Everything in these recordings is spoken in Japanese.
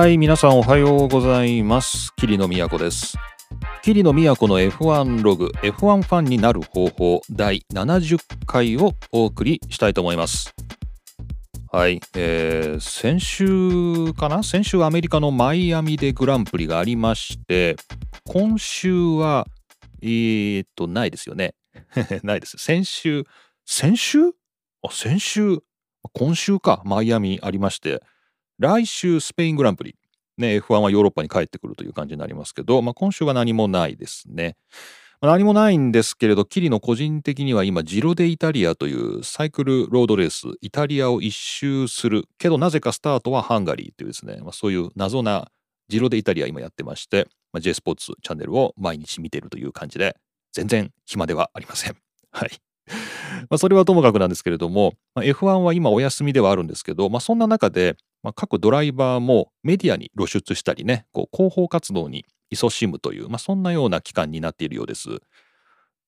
はい、皆さんおはようございます。桐野都です。桐野都の F1 ログ、F1 ファンになる方法第70回をお送りしたいと思います。はい、えー先週かな？先週アメリカのマイアミでグランプリがありまして、今週は、えーっと、ないですよね。ないです。先週、先週？あ、先週、今週か、マイアミありまして、来週スペイングランプリ、ね、F1 はヨーロッパに帰ってくるという感じになりますけど、まあ、今週は何もないですね。何もないんですけれど、キリの個人的には今、ジロデイタリアというサイクルロードレース、イタリアを一周する、けどなぜかスタートはハンガリーというですね、まあ、そういう謎なジロデイタリア今やってまして、まあ、J スポーツチャンネルを毎日見てるという感じで、全然暇ではありません。はい。まあそれはともかくなんですけれども、まあ F1 は今お休みではあるんですけど、まあ、そんな中で、まあ、各ドライバーもメディアに露出したりね、こう広報活動に勤しむという、まあ、そんなような期間になっているようです。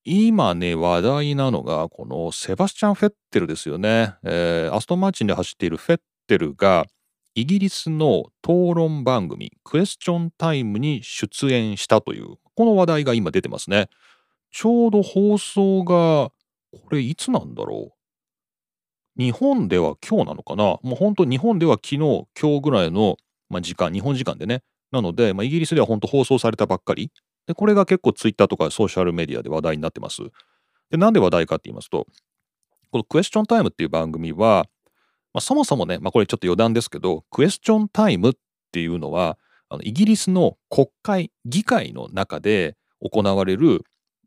今ね、話題なのが、このセバスチャン・フェッテルですよね。えーアストンマーチンで走っているフェッテルが、イギリスの討論番組、クエスチョンタイムに出演したという、この話題が今出てますね。ちょうど放送が、これいつなんだろう？日本では今日なのかな？もう本当日本では昨日、今日ぐらいの、まあ、時間、日本時間でね。なので、まあ、イギリスでは本当放送されたばっかり。で、これが結構ツイッターとかソーシャルメディアで話題になってます。で、なんで話題かって言いますと、このクエスチョンタイムっていう番組は、まあ、そもそもね、まあ、これちょっと余談ですけど、クエスチョンタイムっていうのは、あのイギリスの国会、議会の中で行われる、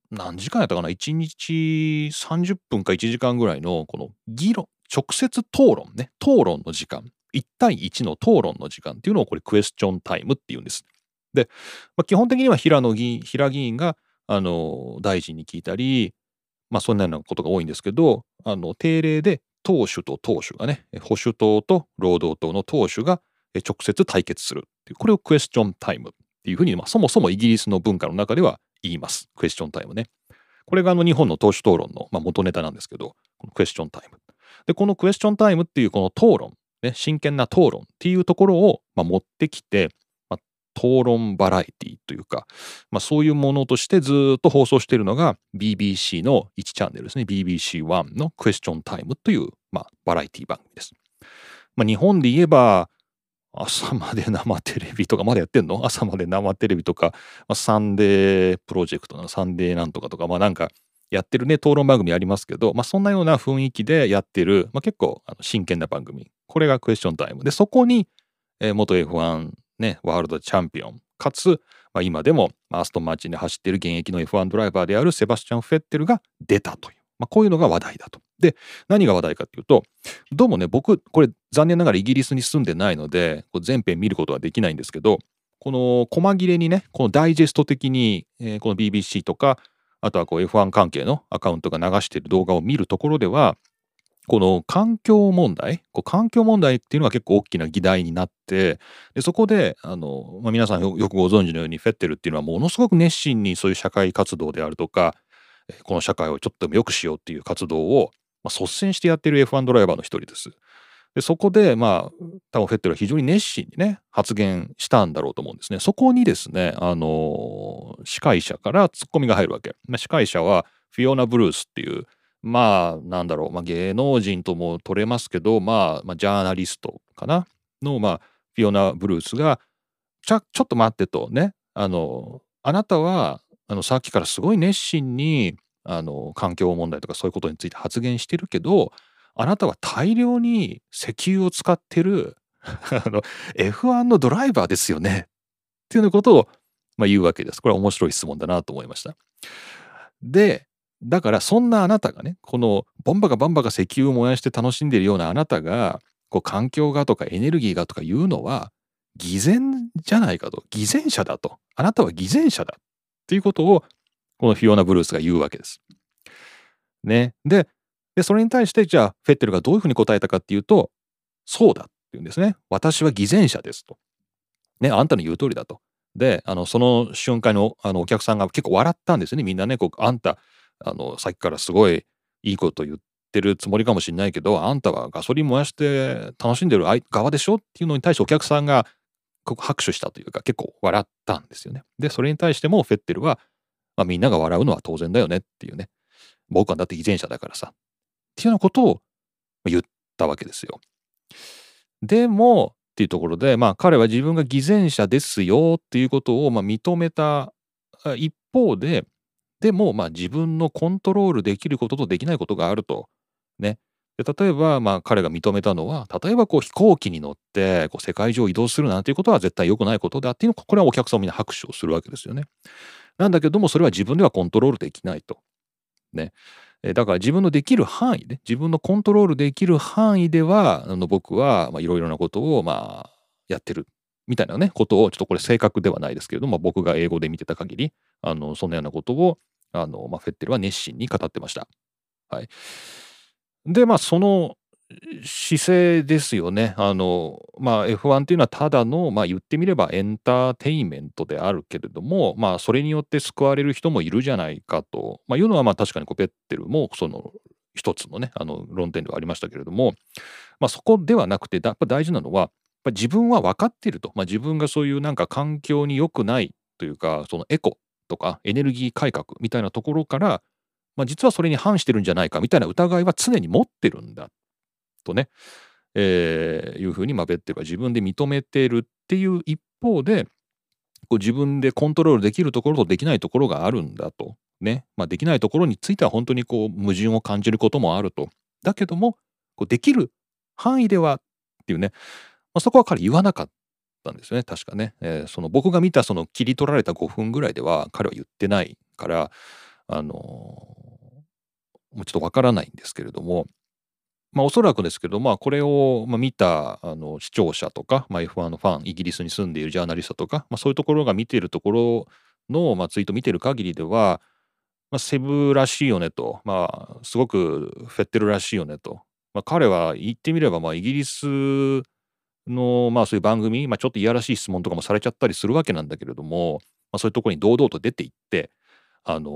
何時間やったかな ?1 日30分か1時間ぐらいの、この議論、直接討論ね、討論の時間、1対1の討論の時間っていうのをこれクエスチョンタイムっていうんです。で、まあ、基本的には平野議員、平議員が、あの、大臣に聞いたり、まあ、そんなようなことが多いんですけど、あの、定例で党首と党首がね、保守党と労働党の党首が直接対決するっていう。これをクエスチョンタイムっていうふうに、まあ、そもそもイギリスの文化の中では言います。クエスチョンタイムね。これがあの日本の党首討論の、まあ、元ネタなんですけど、このクエスチョンタイム。で、このクエスチョンタイムっていうこの討論、ね、真剣な討論っていうところを、まあ、持ってきて、まあ、討論バラエティというか、まあ、そういうものとしてずっと放送しているのが BBC の1チャンネルですね。BBC1 のクエスチョンタイムという、まあ、バラエティ番組です。まあ、日本で言えば、朝まで生テレビとかまだやってんの？朝まで生テレビとか、まあ、サンデープロジェクトの？サンデーなんとかとか、まあなんかやってるね、討論番組ありますけど、まあそんなような雰囲気でやってる、まあ結構あの真剣な番組。これが Question Time。で、そこに、えー元 F1 ね、ワールドチャンピオン、かつ、まあ、今でもアストンマーチンで走ってる現役の F1 ドライバーであるセバスチャン・フェッテルが出たという、まあこういうのが話題だと。で、何が話題かっていうと、どうもね、僕、これ残念ながらイギリスに住んでないので、全編見ることはできないんですけど、この細切れにね、このダイジェスト的に、えーこの BBC とか、あとはこう F1 関係のアカウントが流している動画を見るところでは、この環境問題、こう環境問題っていうのが結構大きな議題になって、でそこであの、まあ、皆さんよくご存知のように、フェッテルっていうのはものすごく熱心にそういう社会活動であるとか、この社会をちょっとでも良くしようっていう活動を、まあ、率先してやってる F1 ドライバーの一人です。でそこで、まあ、多分フェッテルは非常に熱心にね、発言したんだろうと思うんですね。そこにですね、あの司会者からツッコミが入るわけ。まあ、司会者はフィオナ・ブルースっていう、まあ、なんだろう、まあ、芸能人とも取れますけど、まあ、まあ、ジャーナリストかな？の、まあ、フィオナ・ブルースが、ちょちょっと待ってとね、あの、あなたは、あの、さっきからすごい熱心に、あの、環境問題とかそういうことについて発言してるけど、あなたは大量に石油を使ってる、あの、F1 のドライバーですよね。っていうようなことを、まあ、言うわけです。これは面白い質問だなと思いました。で、だからそんなあなたがね、このボンバカバンバカ石油を燃やして楽しんでいるようなあなたが、こう環境がとかエネルギーがとか言うのは偽善じゃないかと。偽善者だと。あなたは偽善者だ。っていうことを、このフィオナ・ブルースが言うわけです。ね。で、で、それに対して、じゃあ、フェッテルがどういうふうに答えたかっていうと、そうだって言うんですね。私は偽善者ですと。ね、あんたの言う通りだと。で、あの、その瞬間のあのお客さんが結構笑ったんですね。みんなね、こう、あんた、あの、さっきからすごいいいこと言ってるつもりかもしれないけど、あんたはガソリン燃やして楽しんでる側でしょっていうのに対してお客さんが拍手したというか結構笑ったんですよね。でそれに対してもフェッテルは、まあ、みんなが笑うのは当然だよねっていうね僕はだって偽善者だからさっていうようなことを言ったわけですよ。でもっていうところでまあ彼は自分が偽善者ですよっていうことをまあ認めた一方ででもまあ自分のコントロールできることとできないことがあるとねで例えば、まあ、彼が認めたのは例えばこう飛行機に乗ってこう世界中を移動するなんていうことは絶対良くないことだっていうのこれはお客さんみんな拍手をするわけですよね。なんだけどもそれは自分ではコントロールできないと。ね。だから自分のできる範囲で自分のコントロールできる範囲ではあの僕はいろいろなことをまあやってるみたいなねことをちょっとこれ正確ではないですけれども僕が英語で見てた限りあのそんなようなことをあの、まあ、フェッテルは熱心に語ってました。はい、でまあその姿勢ですよね。あのまあ F1 っていうのはただのまあ言ってみればエンターテインメントであるけれどもまあそれによって救われる人もいるじゃないかと、まあ、いうのはまあ確かにこうペッテルもその一つのねあの論点ではありましたけれども、まあ、そこではなくてやっぱ大事なのは自分は分かっていると、まあ、自分がそういうなんか環境に良くないというかそのエコとかエネルギー改革みたいなところからまあ、実はそれに反してるんじゃないかみたいな疑いは常に持ってるんだとね、えー、いうふうにまあベッテルは自分で認めてるっていう一方でこう自分でコントロールできるところとできないところがあるんだと。ね。まあ、できないところについては本当にこう矛盾を感じることもあると。だけどもこうできる範囲ではっていうね、まあ、そこは彼言わなかったんですよね。確かね、えー、その僕が見たその切り取られた5分ぐらいでは彼は言ってないからあのもうちょっとわからないんですけれども、まあ、おそらくですけど、まあ、これを見たあの視聴者とか、まあ、F1 のファン、イギリスに住んでいるジャーナリストとか、まあ、そういうところが見ているところの、まあ、ツイート見ている限りでは、まあ、セブらしいよねと、まあ、すごくフェッテルらしいよねと、まあ、彼は言ってみれば、まあ、イギリスの、まあ、そういう番組、まあ、ちょっといやらしい質問とかもされちゃったりするわけなんだけれども、まあ、そういうところに堂々と出ていって、あの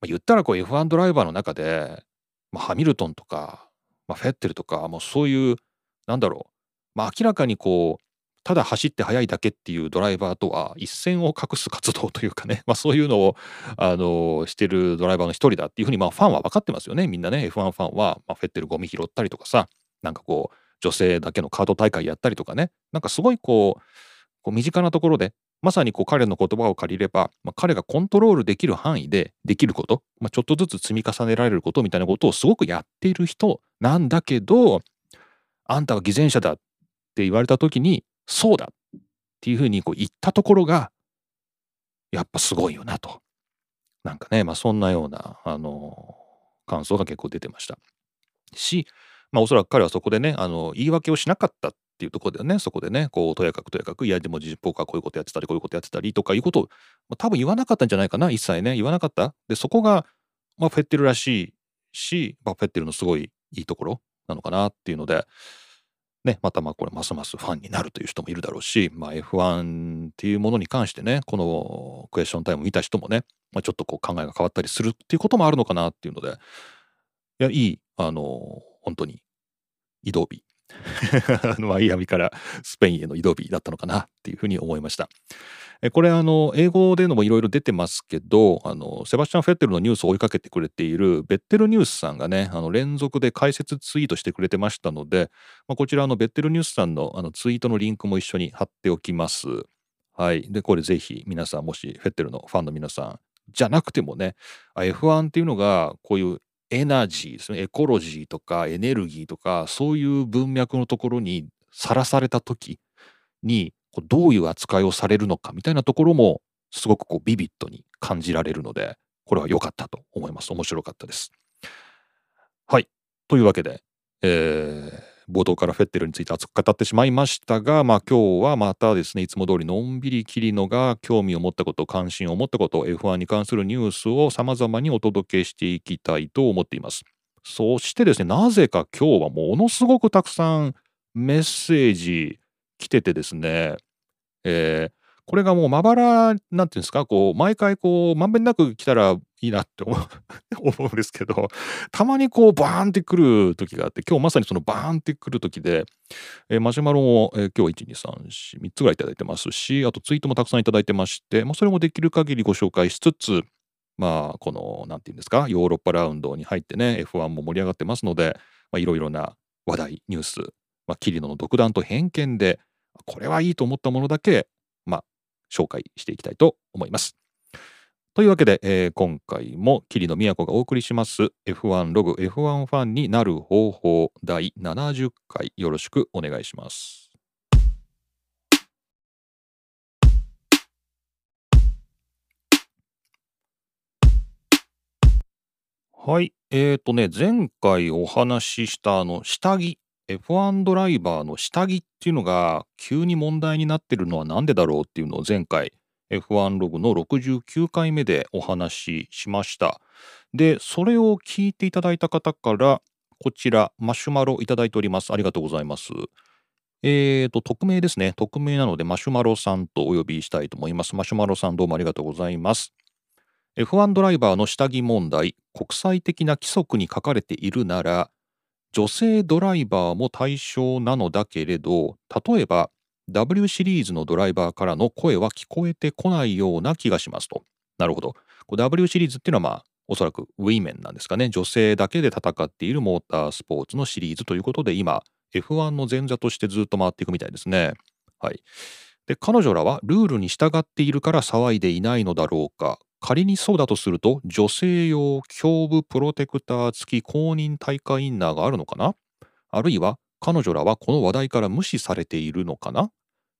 まあ、言ったらこう F1 ドライバーの中で、まあ、ハミルトンとか、まあ、フェッテルとかもうそういうなんだろう、まあ、明らかにこうただ走って速いだけっていうドライバーとは一線を画す活動というかね、まあ、そういうのを、あのしてるドライバーの一人だっていうふうにまあファンは分かってますよねみんなね。F1 ファンは、まあ、フェッテルゴミ拾ったりとかさなんかこう女性だけのカード大会やったりとかね。なんかすごいこうこう身近なところでまさにこう彼の言葉を借りれば、まあ、彼がコントロールできる範囲でできること、まあ、ちょっとずつ積み重ねられることみたいなことをすごくやっている人なんだけどあんたは偽善者だって言われた時にそうだっていうふうにこう言ったところがやっぱすごいよなと。なんかね、まあ、そんなような、あの感想が結構出てました。し、まあ、おそらく彼はそこでねあの言い訳をしなかったっていうところでね、そこでね、こう、とやかくとやかく、いや、でも僕はこういうことやってたり、こういうことやってたりとかいうことを、まあ、多分言わなかったんじゃないかな、一切ね、言わなかった。で、そこが、まあ、フェッテルらしいし、まあ、フェッテルのすごいいいところなのかなっていうので、ね、またまあこれますますファンになるという人もいるだろうし、まあ、F1 っていうものに関してねこのクエスチョンタイム見た人もね、まあ、ちょっとこう考えが変わったりするっていうこともあるのかなっていうのでいやいいあの本当に移動日 マイアミからスペインへの移動日だったのかなっていうふうに思いました。これあの英語でのもいろいろ出てますけどあのセバスチャン・フェッテルのニュースを追いかけてくれているベッテルニュースさんがねあの連続で解説ツイートしてくれてましたので、まあ、こちらのベッテルニュースさんのあのツイートのリンクも一緒に貼っておきます。はい。で、これぜひ皆さんもしフェッテルのファンの皆さんじゃなくてもね F1 っていうのがこういうエナジーですねエコロジーとかエネルギーとかそういう文脈のところにさらされた時にどういう扱いをされるのかみたいなところもすごくこうビビッドに感じられるのでこれは良かったと思います面白かったです。はいというわけで、えー、冒頭からフェッテルについて熱く語ってしまいましたが、まあ、今日はまたですねいつも通りのんびりキリノが興味を持ったこと関心を持ったこと F1 に関するニュースをさまざまにお届けしていきたいと思っています。そしてですねなぜか今日はものすごくたくさんメッセージ来ててですね、えー、これがもうまばら、なんていうんですか、こう、毎回こう、まんべんなく来たらいいなって思う んですけど、たまにこう、バーンってくる時があって、今日まさにそのバーンってくる時で、えー、マシュマロも、えー、今日1、2、3、4、3つぐらいいただいてますし、あとツイートもたくさんいただいてまして、まあ、それもできる限りご紹介しつつ、まあ、この、なんていうんですか、ヨーロッパラウンドに入ってね、F1 も盛り上がってますので、いろいろな話題、ニュース、まあ、キリノの独断と偏見で、これはいいと思ったものだけ、紹介していきたいと思います。というわけで、えー、今回も桐野都がお送りします F1 ログ F1 ファンになる方法第70回よろしくお願いします。はい。えっ、ー、とね、前回お話ししたあの下着、F1 ドライバーの下着っていうのが急に問題になってるのは何でだろうっていうのを前回 F1 ログの69回目でお話ししました。で、それを聞いていただいた方からこちらマシュマロいただいております。ありがとうございます。えーと、匿名ですね。匿名なのでマシュマロさんとお呼びしたいと思います。マシュマロさんどうもありがとうございます。F1 ドライバーの下着問題、国際的な規則に書かれているなら、女性ドライバーも対象なのだけれど、例えば W シリーズのドライバーからの声は聞こえてこないような気がしますと。なるほど。W シリーズっていうのはまあ、おそらくウィメンなんですかね。女性だけで戦っているモータースポーツのシリーズということで、今、F1 の前座としてずっと回っていくみたいですね。はい。で、彼女らはルールに従っているから騒いでいないのだろうか。仮にそうだとすると、女性用胸部プロテクター付き公認大会インナーがあるのかな？あるいは彼女らはこの話題から無視されているのかな？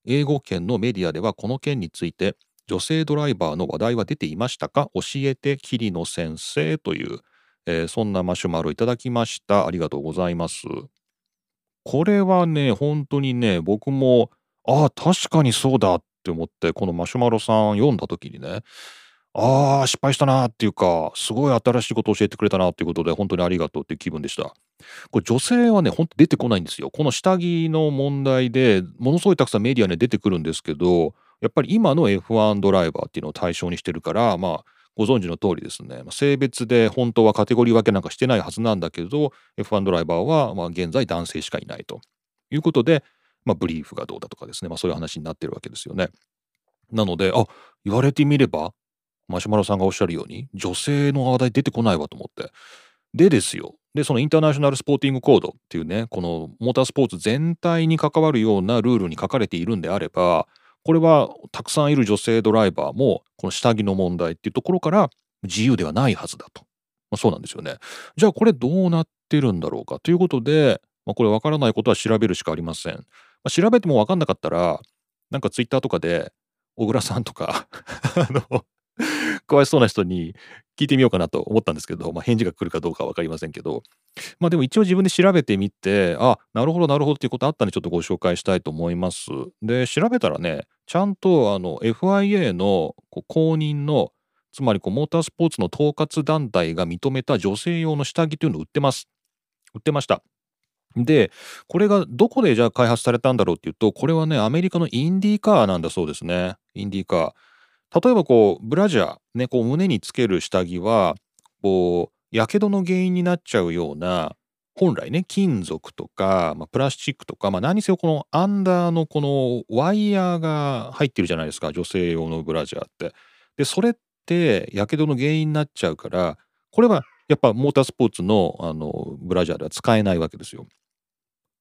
英語圏のメディアではこの件について女性ドライバーの話題は出ていましたか？教えて桐野先生という、えー、そんなマシュマロいただきました。ありがとうございます。これはね、本当にね、僕も、ああ、確かにそうだって思って、このマシュマロさん読んだ時にね、ああ、失敗したなっていうか、すごい新しいことを教えてくれたなっていうことで、本当にありがとうっていう気分でした。これ女性はね、ほんと出てこないんですよ。この下着の問題でものすごいたくさんメディアに出てくるんですけど、やっぱり今の F1 ドライバーっていうのを対象にしてるから、まあ、ご存知の通りですね、性別で本当はカテゴリー分けなんかしてないはずなんだけど、F1 ドライバーはま現在男性しかいないということで、まあ、ブリーフがどうだとかですね、まあ、そういう話になってるわけですよね。なので、あ言われてみれば、マシュマロさんがおっしゃるように、女性の話題出てこないわと思って。でですよ。で、そのインターナショナルスポーティングコードっていうね、このモータースポーツ全体に関わるようなルールに書かれているんであれば、これはたくさんいる女性ドライバーも、この下着の問題っていうところから自由ではないはずだと。まあ、そうなんですよね。じゃあこれどうなってるんだろうか？ということで、まあ、これわからないことは調べるしかありません。まあ、調べてもわかんなかったら、なんかツイッターとかで、小倉さんとか あの、かわいそうな人に聞いてみようかなと思ったんですけど、まあ、返事が来るかどうか分かりませんけど、まあでも一応自分で調べてみて、あ、なるほどなるほどっていうことあったんでちょっとご紹介したいと思います。で、調べたらね、ちゃんとあの FIA のこう公認の、つまりこうモータースポーツの統括団体が認めた女性用の下着というのを売ってます。売ってました。で、これがどこでじゃあ開発されたんだろうっていうと、これはね、アメリカのインディーカーなんだそうですね。インディーカー。例えばこうブラジャーねこう胸につける下着はこうやけどの原因になっちゃうような本来ね金属とか、まあ、プラスチックとか、まあ、何せよこのアンダーのこのワイヤーが入ってるじゃないですか女性用のブラジャーって。でそれってやけどの原因になっちゃうからこれはやっぱモータースポーツのあのブラジャーでは使えないわけですよ。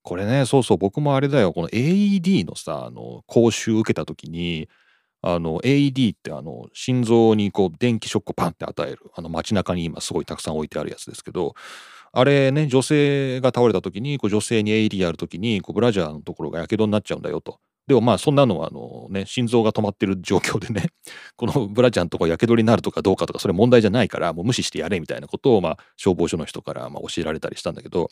これねそうそう僕もあれだよこの AED のさあの講習受けた時にあの AED ってあの心臓にこう電気ショックをパンって与えるあの街中に今すごいたくさん置いてあるやつですけどあれね女性が倒れた時にこう女性に AED やる時にこうブラジャーのところがやけどになっちゃうんだよと。でもまあそんなのはあのね心臓が止まってる状況でね このブラジャーのとこやけどになるとかどうかとかそれ問題じゃないからもう無視してやれみたいなことをまあ消防署の人からまあ教えられたりしたんだけど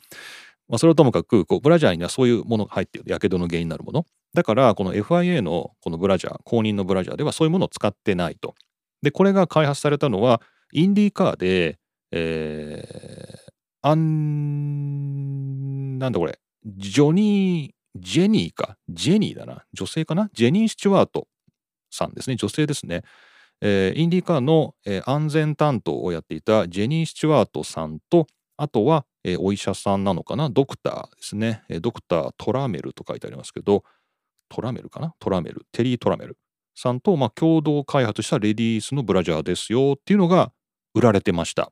まあ、それはともかくこうブラジャーにはそういうものが入っている。やけどの原因になるもの。だからこの FIA のこのブラジャー公認のブラジャーではそういうものを使ってないと。でこれが開発されたのはインディーカーでえー、アンなんだこれ。ジョニージェニーか。ジェニーだな。女性かな？ジェニー・スチュワートさんですね。女性ですね、えー、インディカーの、えー、安全担当をやっていたジェニー・スチュワートさんとあとは、えー、お医者さんなのかな？ドクターですね、えー、ドクタートラメルと書いてありますけどトラメルかな？トラメル。テリー・トラメル。さんと、まあ、共同開発したレディースのブラジャーですよっていうのが売られてました。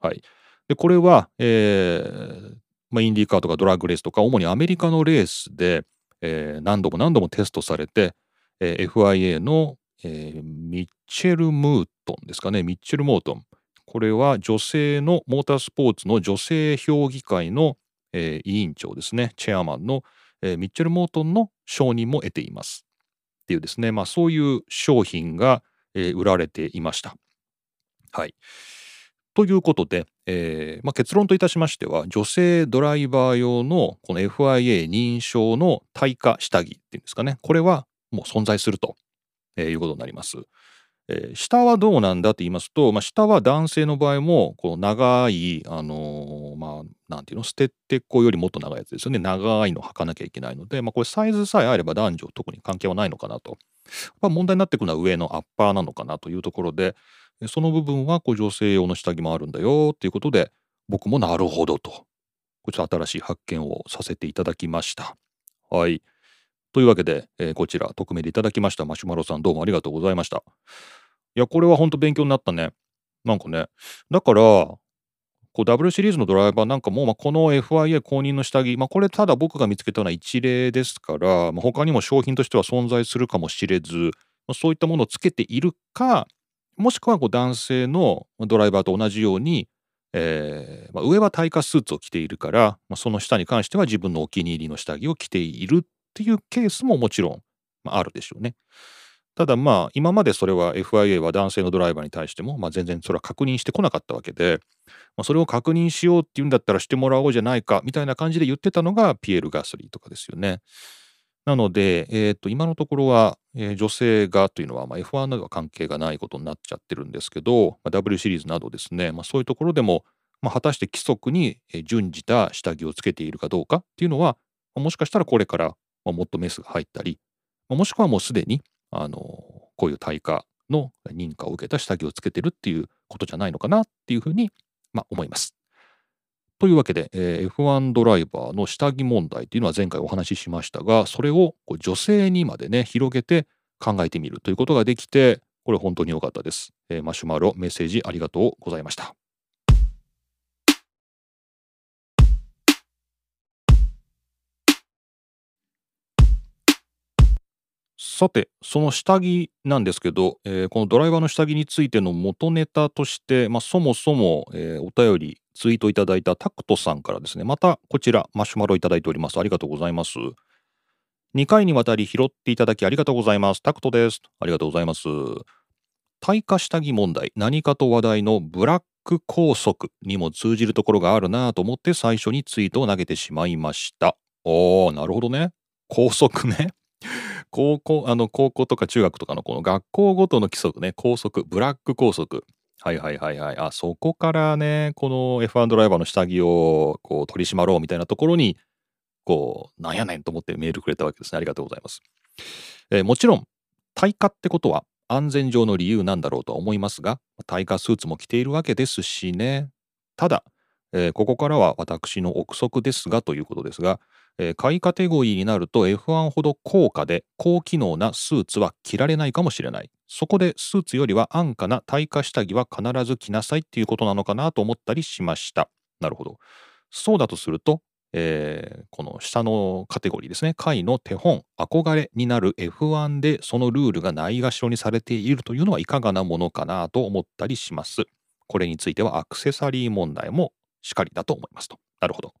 はい、でこれは、えーまあ、インディーカーとかドラッグレースとか主にアメリカのレースで、えー、何度も何度もテストされて、えー、FIA の、えー、ミッチェル・ムートンですかね。ミッチェル・モートン。これは女性のモータースポーツの女性評議会の、えー、委員長ですねチェアマンの、えー、ミッチェル・モートンの承認も得ていますっていうですね、まあ、そういう商品が、えー、売られていました。はい。ということで、えーまあ、結論といたしましては女性ドライバー用のこの FIA 認証の耐火下着っていうんですかねこれはもう存在すると、えー、いうことになります。えー、下はどうなんだって言いますと、まあ、下は男性の場合もこう長い、あのー、まあ、なんていうの捨ててこよりもっと長いやつですよね長いの履かなきゃいけないので、まあ、これサイズさえあれば男女特に関係はないのかなと、まあ、問題になってくるのは上のアッパーなのかなというところでその部分はこう女性用の下着もあるんだよっていうことで僕もなるほどとこちら新しい発見をさせていただきました。はい。というわけで、えー、こちら匿名でいただきましたマシュマロさんどうもありがとうございました。いや、これは本当勉強になったね。なんかね。だから、こう W シリーズのドライバーなんかも、まあ、この FIA 公認の下着、まあ、これただ僕が見つけたのは一例ですから、まあ、他にも商品としては存在するかもしれず、まあ、そういったものをつけているか、もしくはこう男性のドライバーと同じように、えーまあ、上は耐火スーツを着ているから、まあ、その下に関しては自分のお気に入りの下着を着ているっていうケースももちろん、まあ、あるでしょうね。ただまあ今までそれは FIA は男性のドライバーに対しても、ま、全然それは確認してこなかったわけで、ま、それを確認しようっていうんだったらしてもらおうじゃないかみたいな感じで言ってたのがピエール・ガスリーとかですよね。なので、えー、と今のところは、え、女性がというのは、ま、F1 などは関係がないことになっちゃってるんですけど、ま、W シリーズなどですね、ま、そういうところでも、ま、果たして規則に準じた下着をつけているかどうかっていうのは、もしかしたらこれから、ま、もっとメスが入ったり、もしくはもうすでに、あのこういう対価の認可を受けた下着をつけてるっていうことじゃないのかなっていうふうに、まあ、思います。というわけで、えー、F1 ドライバーの下着問題っていうのは前回お話ししましたがそれをこう女性にまでね広げて考えてみるということができてこれ本当に良かったです、えー、マシュマロメッセージありがとうございましたさて、その下着なんですけど、えー、このドライバーの下着についての元ネタとして、まあ、そもそも、えー、お便り、ツイートいただいたタクトさんからですね、またこちら、マシュマロいただいております。ありがとうございます。2回にわたり拾っていただきありがとうございます。タクトです。ありがとうございます。耐火下着問題、何かと話題のブラック拘束にも通じるところがあるなと思って最初にツイートを投げてしまいました。おー、なるほどね。拘束ね。高校、あの、高校とか中学とかのこの学校ごとの規則ね、校則、ブラック校則。はいはいはいはい。あ、そこからね、この F1 ドライバーの下着をこう取り締まろうみたいなところに、こう、なんやねんと思ってメールくれたわけですね。ありがとうございます。えー、もちろん、耐火ってことは安全上の理由なんだろうとは思いますが、耐火スーツも着ているわけですしね。ただ、えー、ここからは私の憶測ですがということですが、えー、下位カテゴリーになると F1 ほど高価で高機能なスーツは着られないかもしれない。そこでスーツよりは安価な耐火下着は必ず着なさいっていうことなのかなと思ったりしました。なるほど。そうだとすると、えー、この下のカテゴリーですね、下位の手本、憧れになる F1 でそのルールがないがしろにされているというのはいかがなものかなと思ったりします。これについてはアクセサリー問題もしかりだと思いますと。なるほど。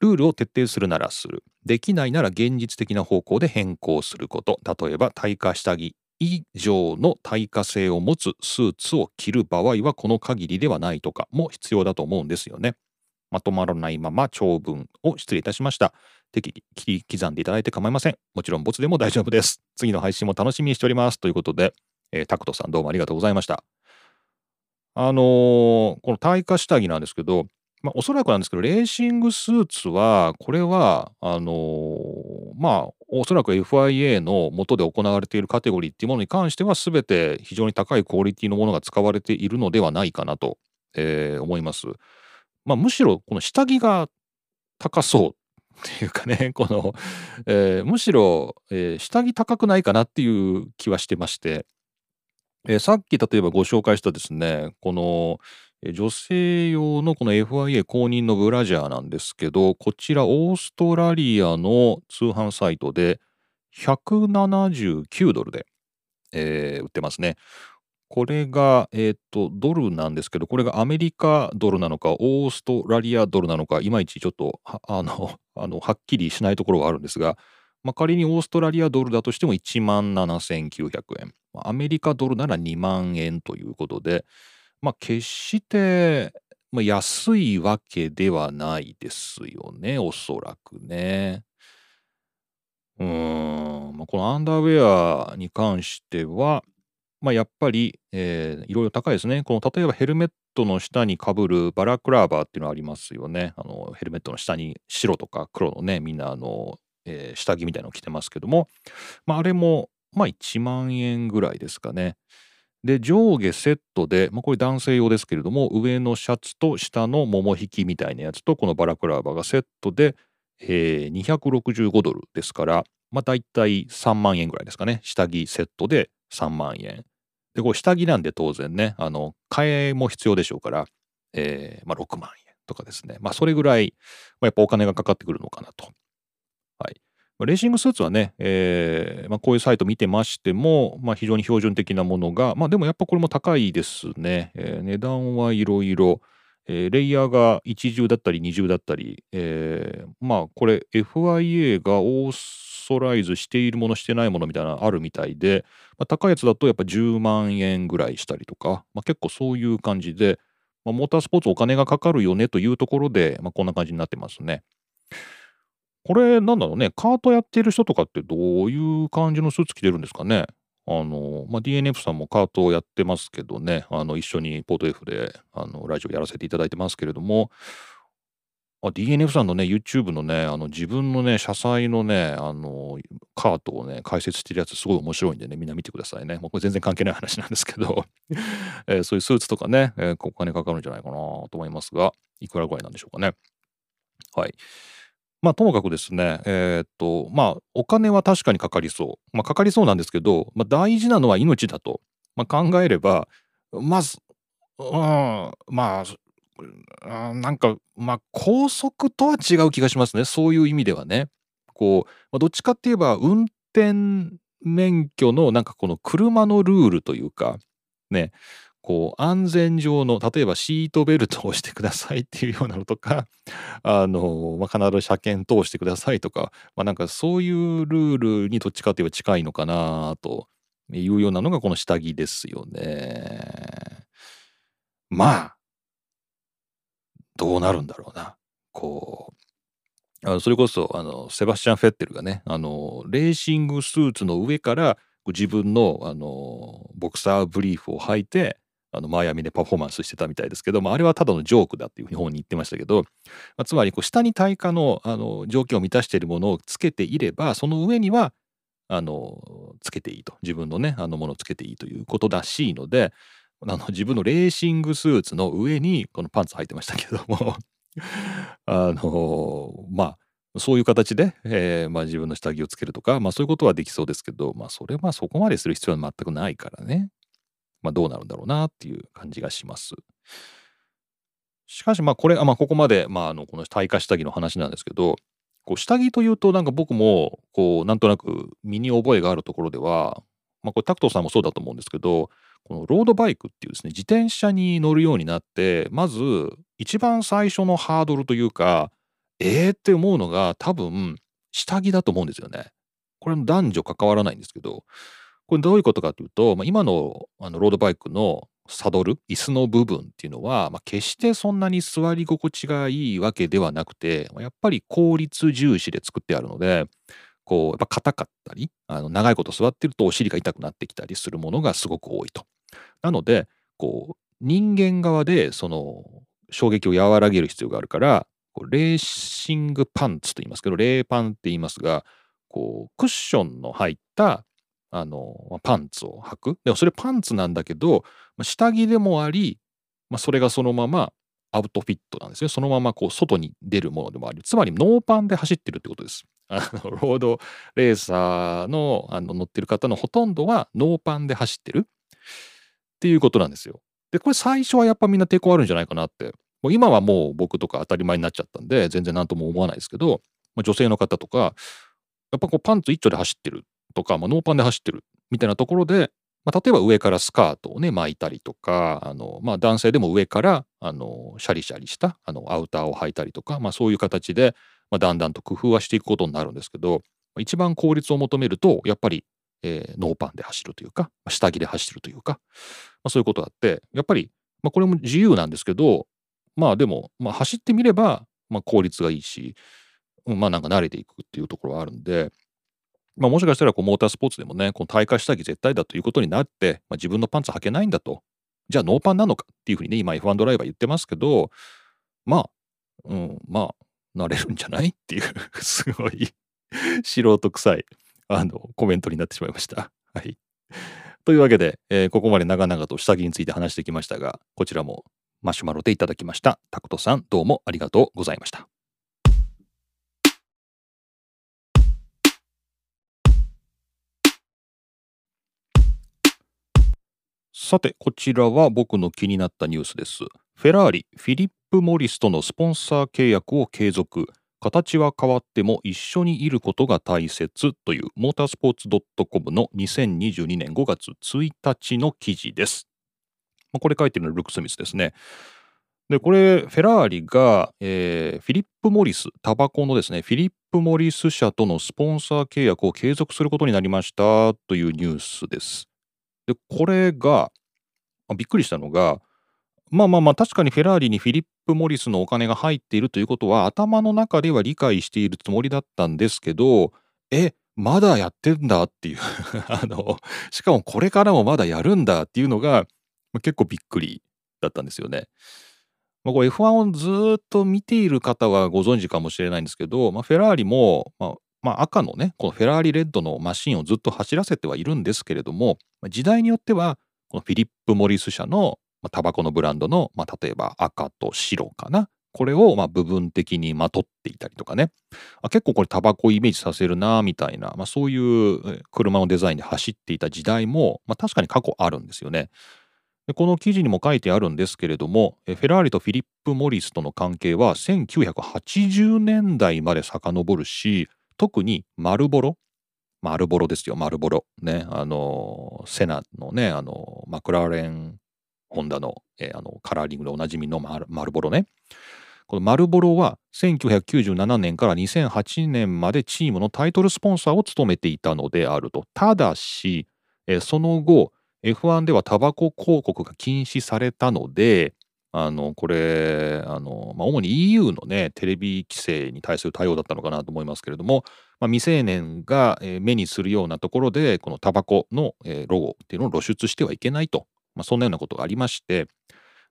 ルールを徹底するならする。できないなら現実的な方向で変更すること。例えば、耐火下着以上の耐火性を持つスーツを着る場合はこの限りではないとかも必要だと思うんですよね。まとまらないまま長文を失礼いたしました。適宜切り刻んでいただいて構いません。もちろんボツでも大丈夫です。次の配信も楽しみにしております。ということで、えー、タクトさんどうもありがとうございました。あのー、この耐火下着なんですけど、まあ、おそらくなんですけど、レーシングスーツは、これは、あのー、まあおそらく FIA の下で行われているカテゴリーっていうものに関しては全て非常に高いクオリティのものが使われているのではないかなと、えー、思います。まあ、むしろこの下着が高そうっていうかね この、えー、むしろ、えー、下着高くないかなっていう気はしてまして、えー、さっき例えばご紹介したですねこの女性用のこの FIA 公認のブラジャーなんですけどこちらオーストラリアの通販サイトで179ドルで、えー、売ってますね。これが、えっ、ー、と、ドルなんですけど、これがアメリカドルなのか、オーストラリアドルなのか、いまいちちょっと、はあの、あのはっきりしないところはあるんですが、まあ、仮にオーストラリアドルだとしても1万7900円。アメリカドルなら2万円ということで、まあ、決して、安いわけではないですよね、おそらくね。うーん、このアンダーウェアに関しては、まあ、やっぱり、えー、いろいろ高いですね。この例えばヘルメットの下にかぶるバラクラーバーっていうのありますよね。あのヘルメットの下に白とか黒のね、みんなあの、えー、下着みたいなの着てますけども、まあ、あれも、まあ、1万円ぐらいですかね。で、上下セットで、まあ、これ男性用ですけれども、上のシャツと下のもも引きみたいなやつと、このバラクラーバがセットで、えー、265ドルですから、まあ、大体3万円ぐらいですかね。下着セットで3万円。で、これ下着なんで当然ね、あの、替えも必要でしょうから、えー、まあ、6万円とかですね。まあ、それぐらい、まあ、やっぱお金がかかってくるのかなと。レーシングスーツはね、えーまあ、こういうサイト見てましても、まあ、非常に標準的なものが、まあ、でもやっぱこれも高いですね。えー、値段はいろいろ、レイヤーが一重だったり二重だったり、えー、まあこれ FIA がオーソライズしているものしてないものみたいなのあるみたいで、まあ、高いやつだとやっぱ10万円ぐらいしたりとか、まあ、結構そういう感じで、まあ、モータースポーツお金がかかるよねというところで、まあ、こんな感じになってますね。これなんだろうね、カートやってる人とかってどういう感じのスーツ着てるんですかね？あの、まあ、DNF さんもカートをやってますけどね、あの、一緒にポート F で、あの、ラジオやらせていただいてますけれども、あ、DNF さんのね、YouTube のね、あの、自分のね、車載のね、あの、カートをね、解説してるやつすごい面白いんでね、みんな見てくださいね。もうこれ全然関係ない話なんですけど、えー、そういうスーツとかね、えー、お金かかるんじゃないかなと思いますが、いくらぐらいなんでしょうかね。はい。まあ、ともかくですね、えー、っと、まあ、お金は確かにかかりそう。まあ、かかりそうなんですけど、まあ、大事なのは命だと、まあ、考えれば、まず、うん、まあ、なんか、まあ、高速とは違う気がしますね。そういう意味ではね。こう、まあ、どっちかって言えば、運転免許のなんかこの車のルールというか、ね、こう安全上の例えばシートベルトをしてくださいっていうようなのとかあの、まあ、必ず車検通してくださいとか、まあ、なんかそういうルールにどっちかといえば近いのかなというようなのがこの下着ですよね。まあどうなるんだろうな。こう、あのそれこそ、あの、セバスチャン・フェッテルがね、あの、レーシングスーツの上から自分の、あの、ボクサーブリーフを履いて、あの、マイアミでパフォーマンスしてたみたいですけど、まあ、あれはただのジョークだっていうふうに本に言ってましたけど、まあ、つまり、こう、下に耐火の、あの、条件を満たしているものをつけていれば、その上には、あの、つけていいと。自分のね、あのものをつけていいということらしいので、あの自分のレーシングスーツの上にこのパンツ履いてましたけども あのまあそういう形で、えーまあ、自分の下着をつけるとか、まあ、そういうことはできそうですけど、まあ、それはそこまでする必要は全くないからね、まあ、どうなるんだろうなっていう感じがします。しかしまあこれ、まあ、ここまで、まあ、あのこの耐火下着の話なんですけどこう下着というとなんか僕もこうなんとなく身に覚えがあるところでは、まあ、これタクトさんもそうだと思うんですけどこのロードバイクっていうですね自転車に乗るようになってまず一番最初のハードルというかえーって思うのが多分下着だと思うんですよね。これ男女関わらないんですけどこれどういうことかというと、まあ、今のあのロードバイクのサドル椅子の部分っていうのは、まあ、決してそんなに座り心地がいいわけではなくてやっぱり効率重視で作ってあるのでこうやっぱ硬かったりあの長いこと座ってるとお尻が痛くなってきたりするものがすごく多いと。なのでこう人間側でその衝撃を和らげる必要があるからこうレーシングパンツと言いますけどレーパンって言いますがこうクッションの入ったあのパンツを履く。でもそれパンツなんだけど下着でもあり、まあ、それがそのままアウトフィットなんですね。そのままこう外に出るものでもありつまりノーパンで走ってるってことです。あのロードレーサーのあの乗ってる方のほとんどはノーパンで走ってる。っていうことなんですよ。でこれ最初はやっぱみんな抵抗あるんじゃないかなって。もう今はもう僕とか当たり前になっちゃったんで全然何とも思わないですけど、まあ、女性の方とかやっぱこうパンツ一丁で走ってる。とか、まあ、ノーパンで走ってるみたいなところで、まあ、例えば上からスカートをね巻いたりとかあの、まあ、男性でも上からあのシャリシャリしたあのアウターを履いたりとか、まあ、そういう形で、まあ、だんだんと工夫はしていくことになるんですけど一番効率を求めるとやっぱり、えー、ノーパンで走るというか下着で走るというか、まあ、そういうことがあってやっぱり、まあ、これも自由なんですけどまあでも、まあ、走ってみれば、まあ、効率がいいし、まあなんか慣れていくっていうところはあるんで、まあ、もしかしたらこうモータースポーツでもね、この大会下着絶対だということになって、まあ、自分のパンツ履けないんだと。じゃあノーパンなのかっていうふうにね、今 F1 ドライバー言ってますけど、まあ、うん、まあ、なれるんじゃないっていう すごい素人臭い、あの、コメントになってしまいました。はい。というわけで、えー、ここまで長々と下着について話してきましたが、こちらもマシュマロでいただきました。タクトさん、どうもありがとうございました。さて、こちらは僕の気になったニュースです。フェラーリ、フィリップ・モリスとのスポンサー契約を継続。形は変わっても一緒にいることが大切というモータースポーツ .com の2022年5月1日の記事です。まあ、これ書いてるのはルック・スミスですね。で、これ、フェラーリが、えー、フィリップ・モリス、タバコのですね、フィリップ・モリス社とのスポンサー契約を継続することになりましたというニュースです。で、これが、びっくりしたのが、まあまあまあ確かにフェラーリにフィリップ・モリスのお金が入っているということは頭の中では理解しているつもりだったんですけど、え、まだやってんだっていう あの、しかもこれからもまだやるんだっていうのが、結構びっくりだったんですよね。まあ、これ F1 をずっと見ている方はご存知かもしれないんですけど、まあ、フェラーリも、まあ、まあ、赤のね、このフェラーリレッドのマシンをずっと走らせてはいるんですけれども、時代によっては、このフィリップ・モリス社のタバコのブランドの、まあ、例えば赤と白かな。これをまあ部分的にまとっていたりとかね。あ結構これタバコをイメージさせるなみたいな、まあ、そういう車のデザインで走っていた時代も、まあ、確かに過去あるんですよね。でこの記事にも書いてあるんですけれども、フェラーリとフィリップ・モリスとの関係は1980年代まで遡るし、特にマルボロ、マルボロですよ、マルボロ。ね、あの、セナのね、あの、マクラーレン、ホンダの,、えー、あのカラーリングでおなじみのマルボロね。このマルボロは1997年から2008年までチームのタイトルスポンサーを務めていたのであると。ただし、えー、その後、F1 ではタバコ広告が禁止されたので、あの、これ、あの、まあ、主に EU のね、テレビ規制に対する対応だったのかなと思いますけれども、まあ、未成年が目にするようなところで、このタバコのロゴっていうのを露出してはいけないと、まあ、そんなようなことがありまして、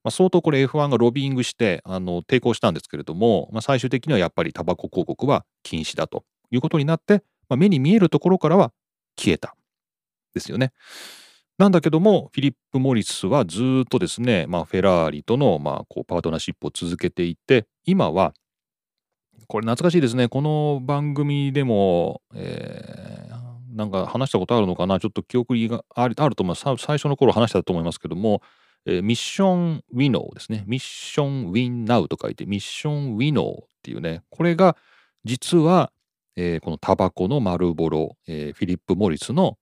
まあ、相当これ F1 がロビーイングしてあの抵抗したんですけれども、まあ、最終的にはやっぱりタバコ広告は禁止だということになって、まあ、目に見えるところからは消えたですよね。なんだけども、フィリップ・モリスはずっとですね、まあ、フェラーリとの、まあ、こうパートナーシップを続けていて、今は、これ懐かしいですね、この番組でも、えー、なんか話したことあるのかな、ちょっと記憶があると思います。最初の頃話したと思いますけども、えー、ミッション・ウィノーですね。ミッション・ウィン・ナウと書いて、ミッション・ウィノーっていうね、これが実は、えー、このタバコの丸ボロ、えー、フィリップ・モリスの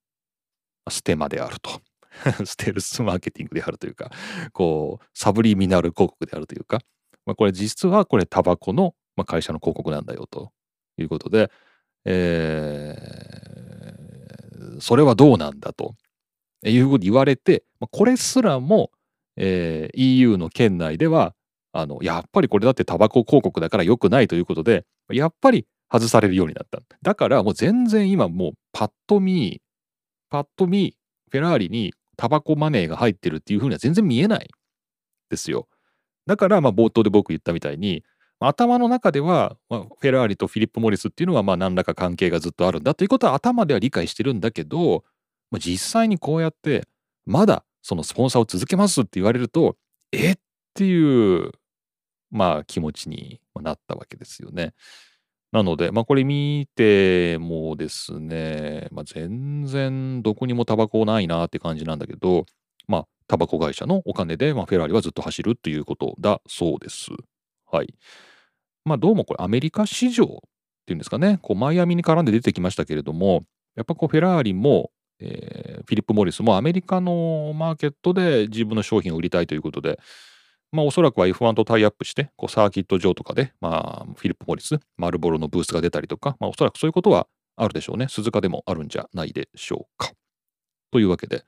ステマであると。ステルスマーケティングであるというか、こう、サブリミナル広告であるというか、まあ、これ実はこれタバコの、まあ、会社の広告なんだよと。いうことで、えー、それはどうなんだと。いうふうに言われて、まあ、これすらも、えー、EU の県内ではあのやっぱりこれだってタバコ広告だから良くないということでやっぱり外されるようになった。だからもう全然今もうパッと見パッと見フェラーリにタバコマネーが入ってるっていうふうには全然見えないですよ。だから、まあ、冒頭で僕言ったみたいに、頭の中では、まあ、フェラーリとフィリップ・モリスっていうのはまあ何らか関係がずっとあるんだということは頭では理解してるんだけど、まあ、実際にこうやってまだそのスポンサーを続けますって言われるとえっていうまあ気持ちになったわけですよね。なので、まあ、これ見てもですね、まあ、全然どこにもタバコないなって感じなんだけど、まあ、タバコ会社のお金で、まあ、フェラーリはずっと走るっていうことだそうです。はい。まあ、どうもこれアメリカ市場っていうんですかね、こうマイアミに絡んで出てきましたけれども、やっぱこうフェラーリも、えー、フィリップ・モリスもアメリカのマーケットで自分の商品を売りたいということで、まあ、おそらくは F1 とタイアップして、こうサーキット上とかで、まあ、フィリップ・モリス、マルボロのブースが出たりとか、まあ、おそらくそういうことはあるでしょうね。鈴鹿でもあるんじゃないでしょうか。というわけで、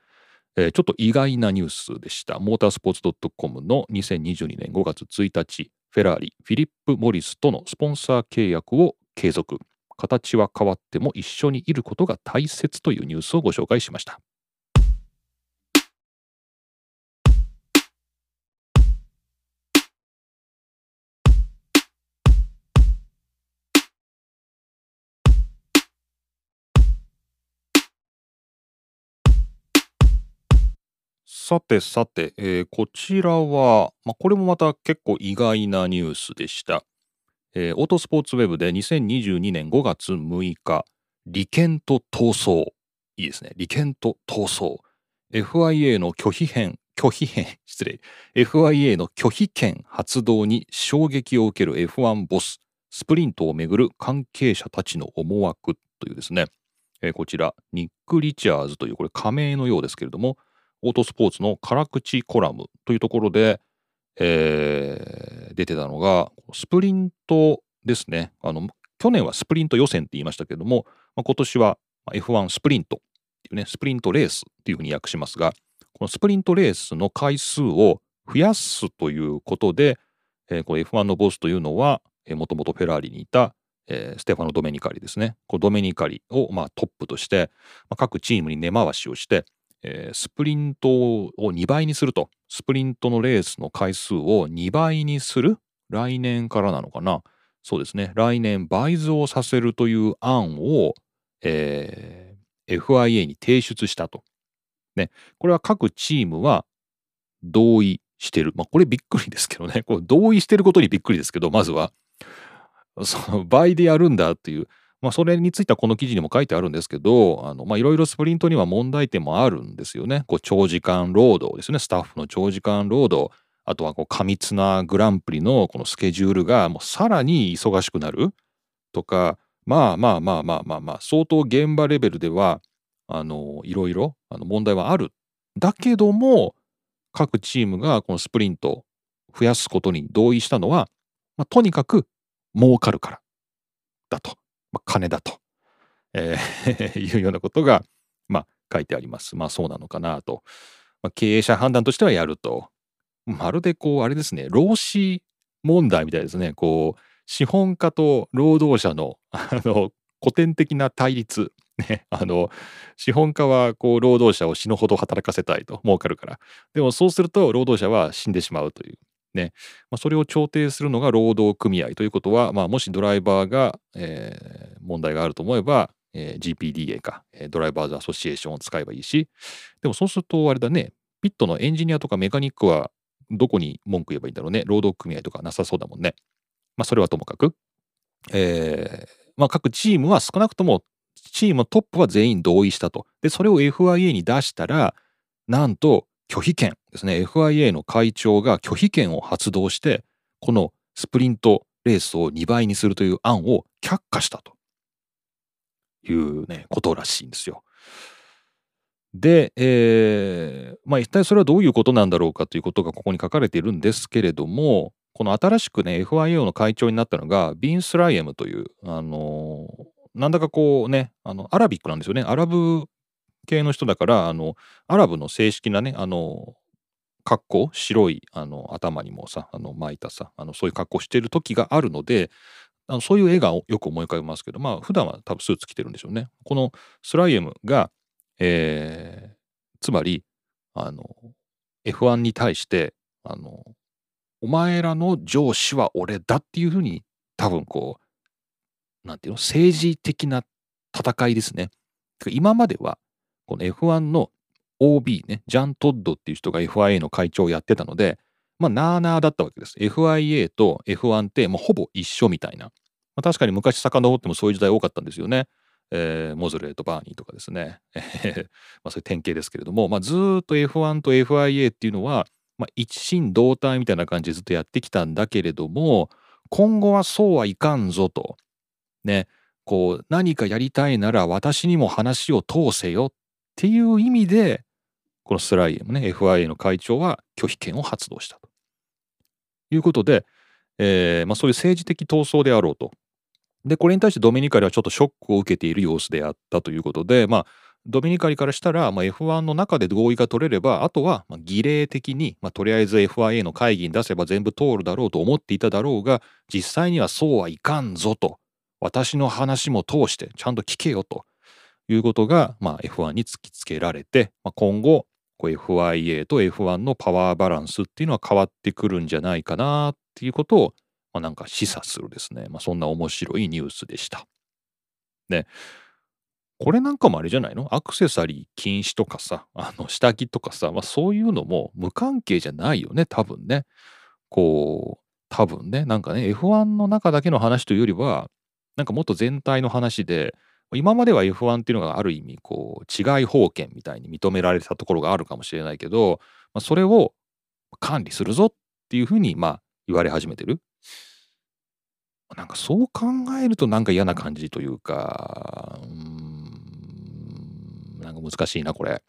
えー、ちょっと意外なニュースでした。モータースポーツ .com の2022年5月1日、フェラーリ、フィリップ・モリスとのスポンサー契約を継続。形は変わっても一緒にいることが大切というニュースをご紹介しました。さてさて、えー、こちらは、まあ、これもまた結構意外なニュースでした。えー、オートスポーツウェブで2022年5月6日、利権と闘争。いいですね。利権と闘争。FIA の拒否権、拒否権、失礼。FIA の拒否権発動に衝撃を受ける F1 ボス。スプリントをめぐる関係者たちの思惑というですね、えー、こちら、ニック・リチャーズというこれ仮名のようですけれども、オートスポーツの辛口コラムというところで、えー、出てたのが、スプリントですね。あの、去年はスプリント予選って言いましたけども、まあ、今年は F1 スプリントっていうね、スプリントレースっていうふうに訳しますが、このスプリントレースの回数を増やすということで、えー、この F1 のボスというのは、もともとフェラーリにいた、えー、ステファノ・ドメニカリですね。このドメニカリを、まあ、トップとして、まあ、各チームに根回しをして、えー、スプリントを2倍にすると。スプリントのレースの回数を2倍にする来年からなのかなそうですね。来年倍増させるという案を、えー、FIA に提出したと。ね。これは各チームは同意してる。まあ、これびっくりですけどね。これ同意してることにびっくりですけど、まずは。その倍でやるんだっていう。まあ、それについてはこの記事にも書いてあるんですけど、あの、まあ、いろいろスプリントには問題点もあるんですよね。こう、長時間労働ですね。スタッフの長時間労働。あとは、こう、過密なグランプリのこのスケジュールが、もうさらに忙しくなるとか、まあまあまあまあまあまあ、相当現場レベルでは、あの、いろいろ、あの、問題はある。だけども、各チームがこのスプリント増やすことに同意したのは、まあ、とにかく儲かるからだと。まあ、金だと、えー いうようなことが、まあ、書いてあります。まあそうなのかなと。まあ、経営者判断としてはやると。まるでこう、あれですね、労使問題みたいですね。こう、資本家と労働者の、あの、古典的な対立。ね、あの、資本家はこう、労働者を死ぬほど働かせたいと、儲かるから。でもそうすると、労働者は死んでしまうという。ね、まあ、それを調停するのが労働組合ということは、まあ、もしドライバーが、えー、問題があると思えば、えー、GPDA か、ドライバーズアソシエーションを使えばいいし、でもそうするとあれだね、ピットのエンジニアとかメカニックはどこに文句言えばいいんだろうね。労働組合とかなさそうだもんね。まあそれはともかく。えー、まあ各チームは少なくともチームのトップは全員同意したと。で、それを FIA に出したら、なんと拒否権ですね FIA の会長が拒否権を発動してこのスプリントレースを2倍にするという案を却下したというねことらしいんですよ。で、えー、まあ一体それはどういうことなんだろうかということがここに書かれているんですけれどもこの新しくね FIA の会長になったのがビンス・ライエムというあのー、なんだかこうねあのアラビックなんですよねアラブ系の人だから、あの、アラブの正式なね、あの、格好、白いあの頭にもさ、あの巻いたさ、あのそういう格好してる時があるので、あのそういう絵がよく思い浮かべますけど、まあ普段は多分スーツ着てるんでしょうね。このスライエムが、えー、つまり、あの、F1 に対して、あの、お前らの上司は俺だっていうふうに多分こう、なんていうの、政治的な戦いですね。今までは、この F1 の OB ね、ジャン・トッドっていう人が FIA の会長をやってたので、まあ、なーなーだったわけです。FIA と F1 って、もうほぼ一緒みたいな。まあ、確かに昔遡ってもそういう時代多かったんですよね。えー、モズレーとバーニーとかですね。まあ、そういう典型ですけれども、まあ、ずっと F1 と FIA っていうのは、まあ、一心同体みたいな感じでずっとやってきたんだけれども、今後はそうはいかんぞと。ね。こう、何かやりたいなら私にも話を通せよっっていう意味で、このスライエムね、FIA の会長は拒否権を発動したと。いうことで、えーまあ、そういう政治的闘争であろうと。で、これに対してドミニカリはちょっとショックを受けている様子であったということで、まあ、ドミニカリからしたら、まあ、F1 の中で合意が取れれば、あとはま儀礼的に、まあ、とりあえず FIA の会議に出せば全部通るだろうと思っていただろうが、実際にはそうはいかんぞと。私の話も通してちゃんと聞けよということが、まあ、F1 に突きつけられて、まあ、今後、FIA と F1 のパワーバランスっていうのは変わってくるんじゃないかなっていうことを、まあ、なんか示唆するですね、まあ、そんな面白いニュースでした。ね。これなんかもあれじゃないの？アクセサリー禁止とかさ、あの下着とかさ、まあ、そういうのも無関係じゃないよね、多分ね。こう、多分ね、なんかね、F1 の中だけの話というよりは、なんかもっと全体の話で、今までは F1 っていうのがある意味こう違い法権みたいに認められたところがあるかもしれないけど、まあ、それを管理するぞっていうふうにまあ言われ始めてる。なんかそう考えるとなんか嫌な感じというか、うん、なんか難しいなこれ。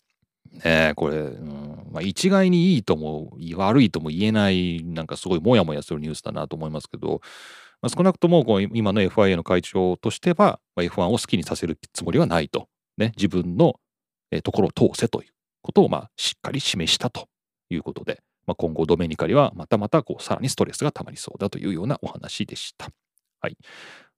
ねえこれ、うんまあ、一概にいいとも悪いとも言えないなんかすごいモヤモヤするニュースだなと思いますけど、まあ、少なくともこう今の FIA の会長としては、まあ、F1 を好きにさせるつもりはないと。ね、自分のところを通せということをまあしっかり示したということで、まあ、今後ドメニカリはまたまたこうさらにストレスがたまりそうだというようなお話でした。はい、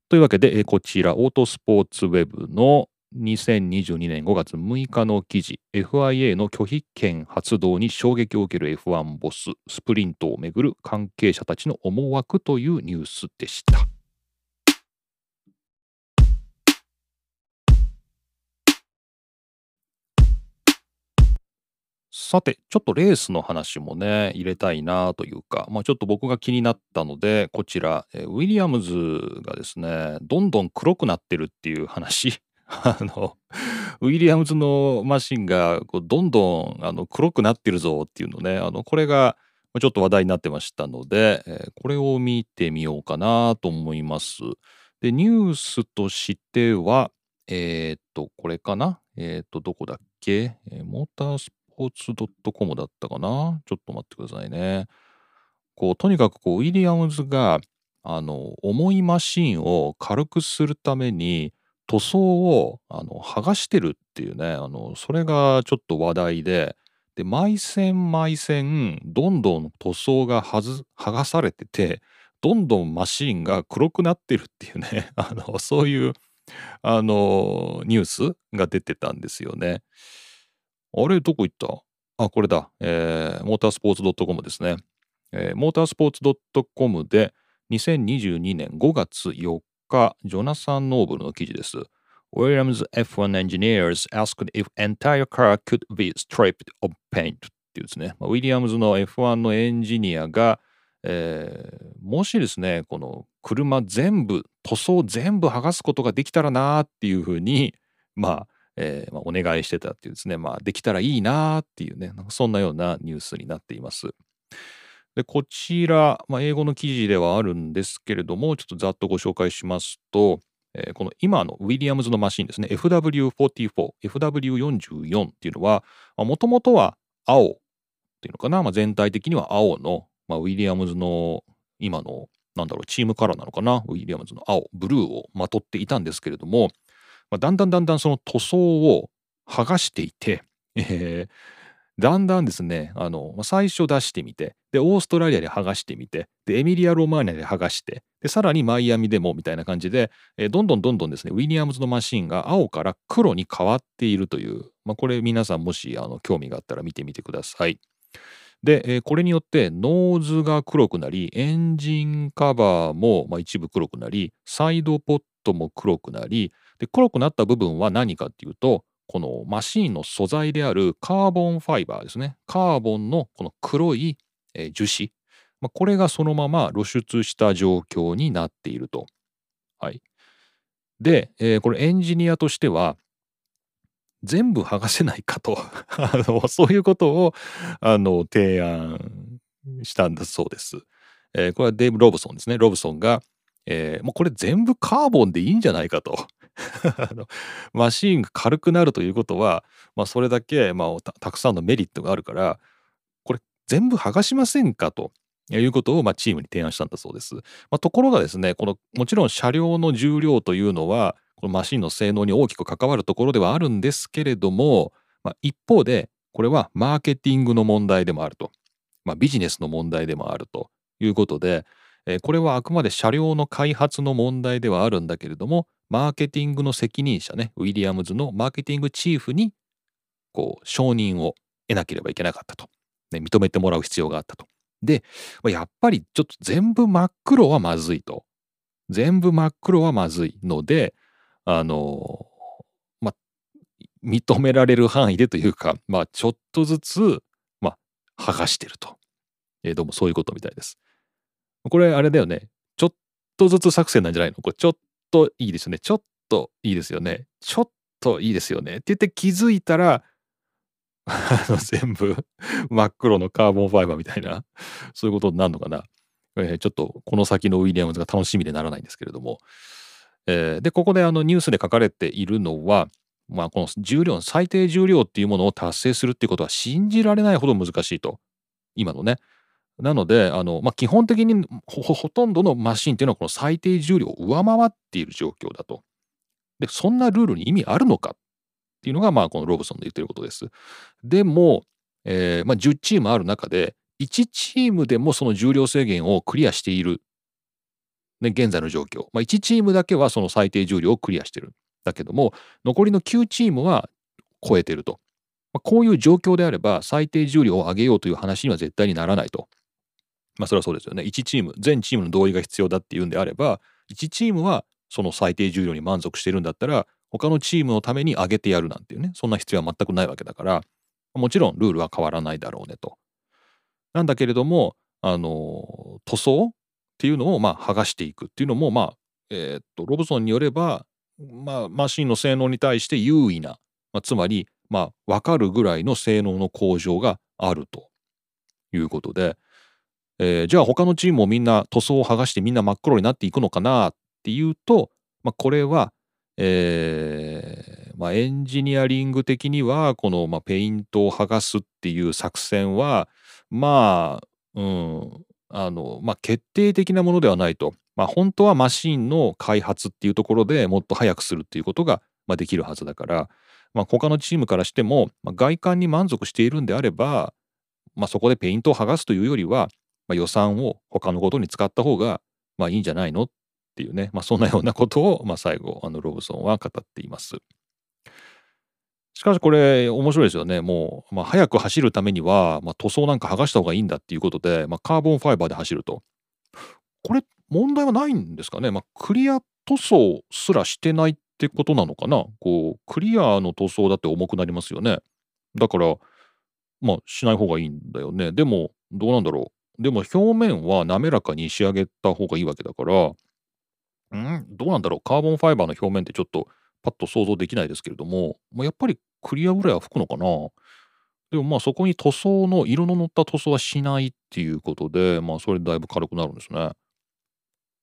というわけで、こちらオートスポーツウェブの2022年5月6日の記事 FIA の拒否権発動に衝撃を受ける F1 ボススプリントをめぐる関係者たちの思惑というニュースでした。さて、ちょっとレースの話もね、入れたいなというか、まあ、ちょっと僕が気になったので、こちら、ウィリアムズがですね、どんどん黒くなってるっていう話あの、ウィリアムズのマシンがこうどんどんあの黒くなってるぞっていうのね、あの、これがちょっと話題になってましたので、えー、これを見てみようかなと思います。で、ニュースとしては、えー、っと、これかな？えー、っと、どこだっけ、えー、モータースポーツ .com だったかな？ちょっと待ってくださいね。こう、とにかくこう、ウィリアムズが、あの、重いマシンを軽くするために、塗装をあの剥がしてるっていうねあのそれがちょっと話題でで毎線毎線どんどん塗装が剥がされててどんどんマシンが黒くなってるっていうね あのそういうあのニュースが出てたんですよね。あれどこ行った？あこれだ、えー、モータースポーツ .com ですね。えー、モータースポーツ .com で2022年5月4日、ジョナサン・ノーブルの記事です。Williams F1 engineers asked if entire car could be stripped of paint っていうですね、ウィリアムズの F1 のエンジニアが、えー、もしですね、この車全部、塗装全部剥がすことができたらなっていうふうに、まあ、えーまあ、お願いしてたっていうですね、まあ、できたらいいなっていうね、そんなようなニュースになっています。で、こちら、まあ、英語の記事ではあるんですけれども、ちょっとざっとご紹介しますと、えー、この今のウィリアムズのマシンですね、FW44、FW44 っていうのは、もともとは青っていうのかな、まあ、全体的には青の、まあ、ウィリアムズの今の、なんだろう、チームカラーなのかな、ウィリアムズの青、ブルーをまとっていたんですけれども、まあ、だんだんだんだんその塗装を剥がしていて、えー、だんだんですね、あの、最初出してみて、で、オーストラリアで剥がしてみて、で、エミリア・ロマーニャで剥がして、で、さらにマイアミでもみたいな感じで、えどんどんどんどんですね、ウィリアムズのマシンが青から黒に変わっているという、まあ、これ皆さんもしあの興味があったら見てみてください。で、えこれによってノーズが黒くなりエンジンカバーも、ま、一部黒くなりサイドポッドも黒くなりで黒くなった部分は何かっていうとこのマシーンの素材であるカーボンファイバーですねカーボンのこの黒い、えー樹脂、まあ、これがそのまま露出した状況になっていると。はい、で、えーこれエンジニアとしては全部剥がせないかと あのそういうことをあの提案したんだそうです。えーこれはデーブ・ロブソンですね。ロブソンが、えーもうこれ全部カーボンでいいんじゃないかと。マシーンが軽くなるということは、まあ、それだけ、まあ、たたくさんのメリットがあるからこれ全部剥がしませんかということを、まあ、チームに提案したんだそうです。まあ、ところがですねこのもちろん車両の重量というのはこのマシンの性能に大きく関わるところではあるんですけれども、まあ、一方でこれはマーケティングの問題でもあると、まあ、ビジネスの問題でもあるということで、えーこれはあくまで車両の開発の問題ではあるんだけれどもマーケティングの責任者ねウィリアムズのマーケティングチーフにこう承認を得なければいけなかったと、ね、認めてもらう必要があったと。でやっぱりちょっと全部真っ黒はまずいと。全部真っ黒はまずいのであのまあ認められる範囲でというかまあちょっとずつまあ剥がしてると。えーどうもそういうことみたいです。これあれだよね。ちょっとずつ作戦なんじゃないの？これちょっといいですよね。ちょっといいですよね。ちょっといいですよね。って言って気づいたら あの全部 真っ黒のカーボンファイバーみたいなそういうことになるのかな。えーちょっとこの先のウィリアムズが楽しみでならないんですけれども。えーでここであのニュースで書かれているのは、まあ、この重量最低重量っていうものを達成するっていうことは信じられないほど難しいと今のね。なのであの、まあ、基本的にほとんどのマシンっていうのはこの最低重量を上回っている状況だと。でそんなルールに意味あるのかっていうのがまあこのロブソンの言ってることです。でも、えーまあ、10チームある中で1チームでもその重量制限をクリアしている、ね、現在の状況、まあ、1チームだけはその最低重量をクリアしてるだけども残りの9チームは超えてると、ま、こういう状況であれば最低重量を上げようという話には絶対にならないと。まあそれはそうですよね。1チーム、全チームの同意が必要だっていうんであれば、1チームはその最低重量に満足してるんだったら、他のチームのために上げてやるなんていうね、そんな必要は全くないわけだから、もちろんルールは変わらないだろうねと。なんだけれども、あの、塗装っていうのをまあ剥がしていくっていうのも、まあ、えーっと、ロブソンによれば、まあ、マシンの性能に対して優位な、まあ、つまり、まあ、分かるぐらいの性能の向上があるということで、えーじゃあ他のチームもみんな塗装を剥がしてみんな真っ黒になっていくのかなっていうと、まあ、これは、えーまあ、エンジニアリング的にはこの、まあ、ペイントを剥がすっていう作戦はまあうんあのまあ決定的なものではないと、まあ、本当はマシンの開発っていうところでもっと早くするっていうことが、まあ、できるはずだから、まあ、他のチームからしても、まあ、外観に満足しているんであれば、まあ、そこでペイントを剥がすというよりは、まあ、予算を他のことに使った方がまあいいんじゃないのっていうね、まあ、そんなようなことを、まあ、最後あのロブソンは語っています。しかしこれ面白いですよね。もう、まあ、早く走るためには、まあ、塗装なんか剥がした方がいいんだっていうことで、まあ、カーボンファイバーで走ると。これ問題はないんですかね。まあ、クリア塗装すらしてないってことなのかな。こうクリアの塗装だって重くなりますよね。だからまあしない方がいいんだよね。でもどうなんだろう。でも表面は滑らかに仕上げた方がいいわけだから、ん？どうなんだろう？カーボンファイバーの表面ってちょっとパッと想像できないですけれども、まあ、やっぱりクリアぐらいは吹くのかな？でもまあそこに塗装の色の乗った塗装はしないっていうことで、まあそれでだいぶ軽くなるんですね。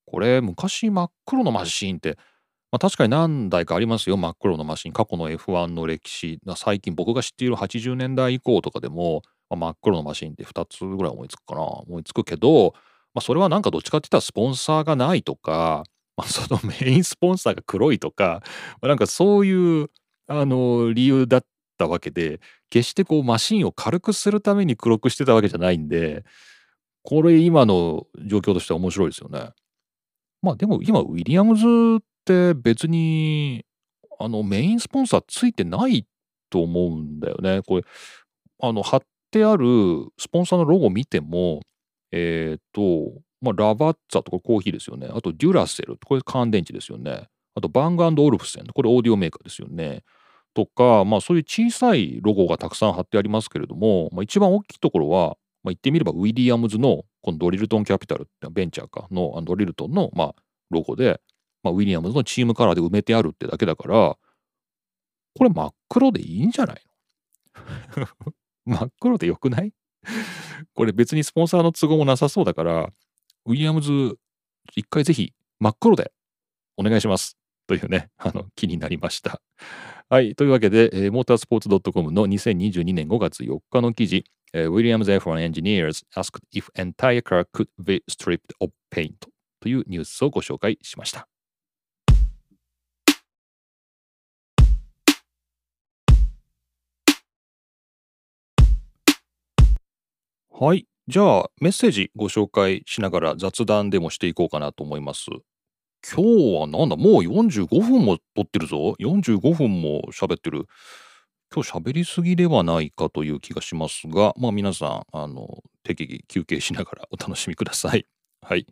これ昔真っ黒のマシーンって、まあ、確かに何台かありますよ真っ黒のマシン過去の F1 の歴史最近僕が知っている80年代以降とかでも、まあ、真っ黒のマシンって2つぐらい思いつくかな思いつくけど、まあ、それはなんかどっちかって言ったらスポンサーがないとか、まあ、そのメインスポンサーが黒いとか、まあなんかそういうあの理由だったわけで決してこうマシンを軽くするために黒くしてたわけじゃないんでこれ今の状況としては面白いですよね。まあでも今ウィリアムズって別にあのメインスポンサーついてないと思うんだよね。これあの貼ってあるスポンサーのロゴを見ても、えっ、と、まあ、 Lavazza とかコーヒーですよね。あと、 Duracell、これ乾電池ですよね。あと、 Bang & Olufsen、これオーディオメーカーですよね。とか、まあ、そういう小さいロゴがたくさん貼ってありますけれども、まあ、一番大きいところは、まあ、言ってみればウィリアムズのこの Dorilton Capital ってベンチャーかの Dorilton のまあロゴで、まあ、ウィリアムズのチームカラーで埋めてあるってだけだからこれ真っ黒でいいんじゃないの？真っ黒でよくない？これ別にスポンサーの都合もなさそうだからウィリアムズ一回ぜひ真っ黒でお願いしますというねあの気になりましたはい。というわけで、えー、モータースポーツ .com の2022年5月4日の記事、えー、Williams F1 engineers asked if entire car could be stripped of paint というニュースをご紹介しました。はい。じゃあ、メッセージご紹介しながら雑談でもしていこうかなと思います。今日はなんだ、もう45分も撮ってるぞ。45分も喋ってる。今日喋りすぎではないかという気がしますが、まあ皆さん、あの、適宜休憩しながらお楽しみください。はい。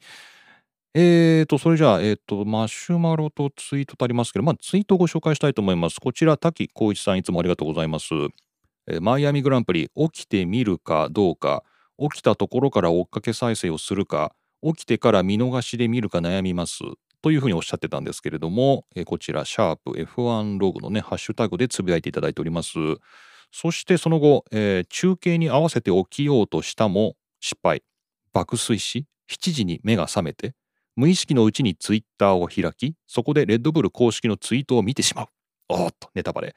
えーと、それじゃあ、えーと、マシュマロとツイートとありますけど、まあツイートをご紹介したいと思います。こちら、滝光一さんいつもありがとうございます。えー、マイアミグランプリ、起きてみるかどうか、起きたところから追っかけ再生をするか、起きてから見逃しで見るか悩みます。というふうにおっしゃってたんですけれども、えこちら、シャープ F1 ログのね、ハッシュタグでつぶやいていただいております。そしてその後、えー、中継に合わせて起きようとしたも失敗。爆睡し、7時に目が覚めて、無意識のうちにツイッターを開き、そこでレッドブル公式のツイートを見てしまう。おっと、ネタバレ。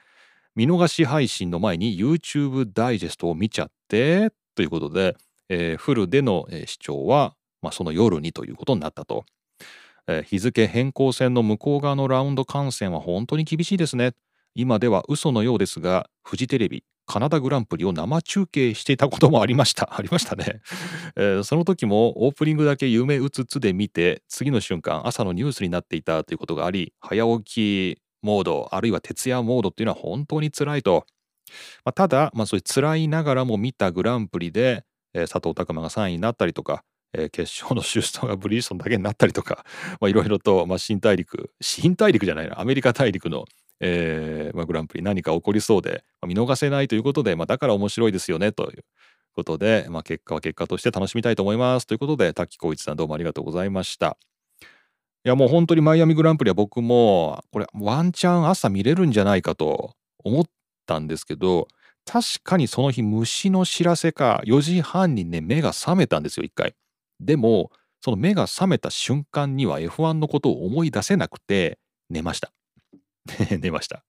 見逃し配信の前に YouTube ダイジェストを見ちゃって、ということで、えー、フルでの、視聴は、まあ、その夜にということになったと。え日付変更線の向こう側のラウンド観戦は本当に厳しいですね。今では嘘のようですが、フジテレビ、カナダグランプリを生中継していたこともありました。ありましたね、えー、その時もオープニングだけ夢うつつで見て、次の瞬間朝のニュースになっていたということがあり、早起きモード、あるいは徹夜モードっていうのは本当に辛いと。まあ、ただ、まあ、そういう辛いながらも見たグランプリで、えー、佐藤拓磨が3位になったりとか、えー、決勝の出走がブリヂストンだけになったりとか、いろいろと、まあ、新大陸、新大陸じゃないな、アメリカ大陸の、えーまあ、グランプリ何か起こりそうで、まあ、見逃せないということで、まあ、だから面白いですよねということで、まあ、結果は結果として楽しみたいと思いますということで、滝光一さんどうもありがとうございました。いやもう本当にマイアミグランプリは僕もこれワンチャン朝見れるんじゃないかと思ったんですけど確かにその日虫の知らせか4時半にね目が覚めたんですよ一回。でも、その目が覚めた瞬間には F1 のことを思い出せなくて寝ました。寝ました。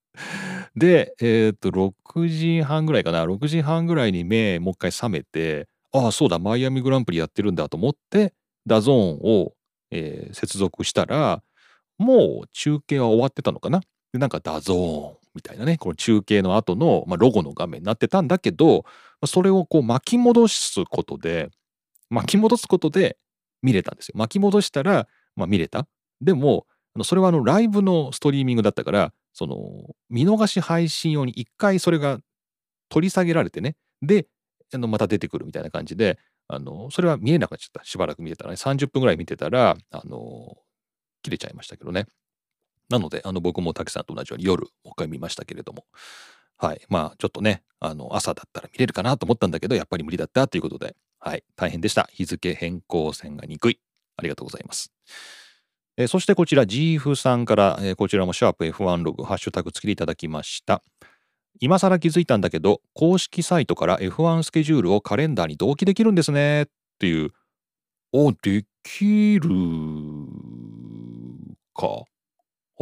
で、えっ、と、6時半ぐらいかな、6時半ぐらいに目もう一回覚めて、ああ、そうだ、マイアミグランプリやってるんだと思って、 DAZN を、えー、接続したら、もう中継は終わってたのかな。で、なんか DAZN みたいなね、この中継の後の、まあ、ロゴの画面になってたんだけど、それをこう巻き戻すことで、巻き戻すことで見れたんですよ。巻き戻したら、まあ、見れた。でも、それはあのライブのストリーミングだったから、その見逃し配信用に一回それが取り下げられてね、で、あのまた出てくるみたいな感じで、あのそれは見えなくなっちゃった。しばらく見てたらね、30分ぐらい見てたら、あの切れちゃいましたけどね。なので、あの僕も滝さんと同じように夜もう一回見ましたけれども、はい。まあ、ちょっとね、あの朝だったら見れるかなと思ったんだけど、やっぱり無理だったということで、はい、大変でした。日付変更線が憎い。ありがとうございます。え、そしてこちら、ジーフさんから、え、こちらもシャープ F1 ログ、ハッシュタグ付きでいただきました。今更気づいたんだけど、公式サイトから F1 スケジュールをカレンダーに同期できるんですね。っていう。お、できるか。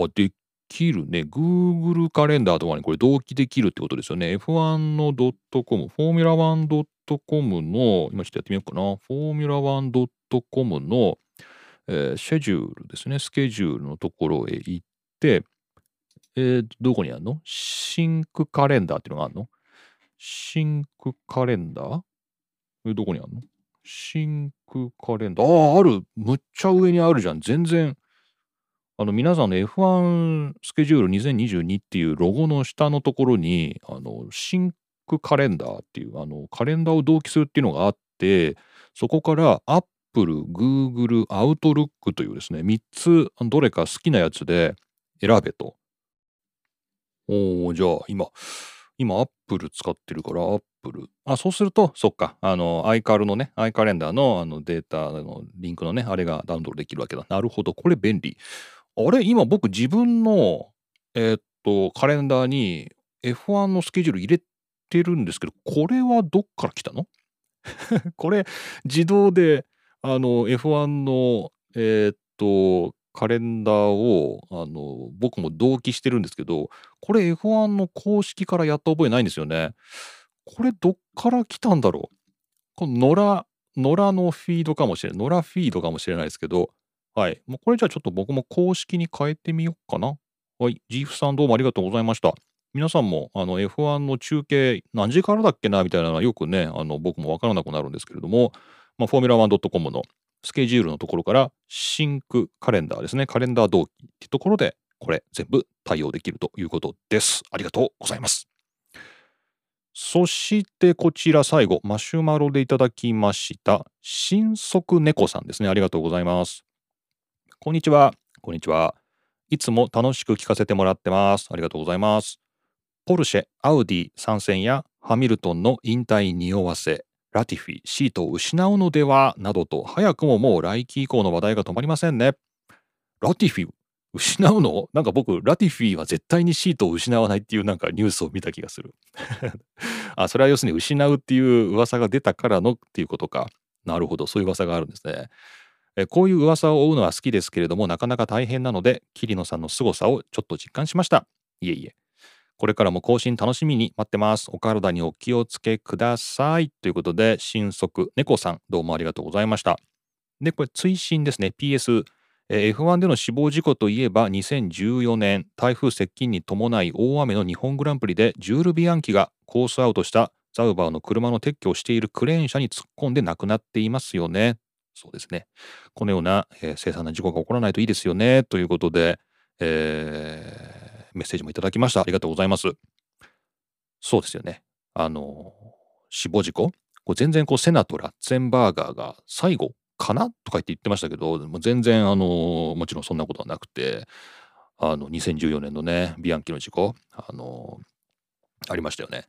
あ、できるね。Google カレンダーとかにこれ同期できるってことですよね。F1 の .com、フォーミュラ 1.com の、今ちょっとやってみようかな。フォーミュラ 1.com の、えー、シェジュールですね。スケジュールのところへ行って、えー、どこにあるの？シンクカレンダーっていうのがあるの？Sync Calendar？えどこにあるの？ Sync Calendar。ああ、ある。むっちゃ上にあるじゃん。全然。あの皆さんの F1 スケジュール2022っていうロゴの下のところに、あの Sync Calendar っていうあのカレンダーを同期するっていうのがあってそこから Apple、Google、Outlook というですね3つどれか好きなやつで選べと。おおじゃあ今今アップル使ってるからアップルあそうするとそっかあの iCal のね i カレンダーのあのデータのリンクのねあれがダウンロードできるわけだ。なるほどこれ便利。あれ？今僕自分のえー、っとカレンダーに F1 のスケジュール入れてるんですけどこれはどっから来たの？これ自動であの F1 のえー、っとカレンダーをあの僕も同期してるんですけどこれ F1 の公式からやった覚えないんですよね。これどっから来たんだろう？この野良野良のフィードかもしれない野良フィードかもしれないですけどはいもうこれじゃあちょっと僕も公式に変えてみようかな。はい、ジーフさんどうもありがとうございました。皆さんもあの F1 の中継何時からだっけなみたいなのはよくねあの僕もわからなくなるんですけれども、まあ、フォーミュラ 1.com のスケジュールのところからシンクカレンダーですね。カレンダー同期ってところでこれ全部対応できるということです。ありがとうございます。そしてこちら最後、マシュマロでいただきました。新速猫さんですね。ありがとうございます。こんにちは。こんにちは。いつも楽しく聞かせてもらってます。ありがとうございます。ポルシェ、アウディ参戦やハミルトンの引退匂わせ、ラティフィ、シートを失うのではなどと、早くももう来季以降の話題が止まりませんね。ラティフィ、失うの？なんか僕、ラティフィは絶対にシートを失わないっていうなんかニュースを見た気がする。あ、それは要するに失うっていう噂が出たからのっていうことか。なるほど、そういう噂があるんですね。こういう噂を追うのは好きですけれども、なかなか大変なので、桐野さんの凄さをちょっと実感しました。いえいえ。これからも更新楽しみに待ってます。お体にお気をつけください。ということで、新速猫さん、どうもありがとうございました。で、これ、追伸ですね。PS、F1 での死亡事故といえば、2014年、台風接近に伴い大雨の日本グランプリで、ジュール・ビアンキがコースアウトしたザウバーの車の撤去をしているクレーン車に突っ込んで亡くなっていますよね。そうですね。このような、えー、凄惨な事故が起こらないといいですよね。ということで、えーメッセージもいただきました。ありがとうございます。そうですよね。あの、死亡事故？こう全然こうセナとラッツェンバーガーが最後かな？とか言って言ってましたけど、も全然あの、もちろんそんなことはなくて、あの、2014年のね、ビアンキの事故、あの、ありましたよね。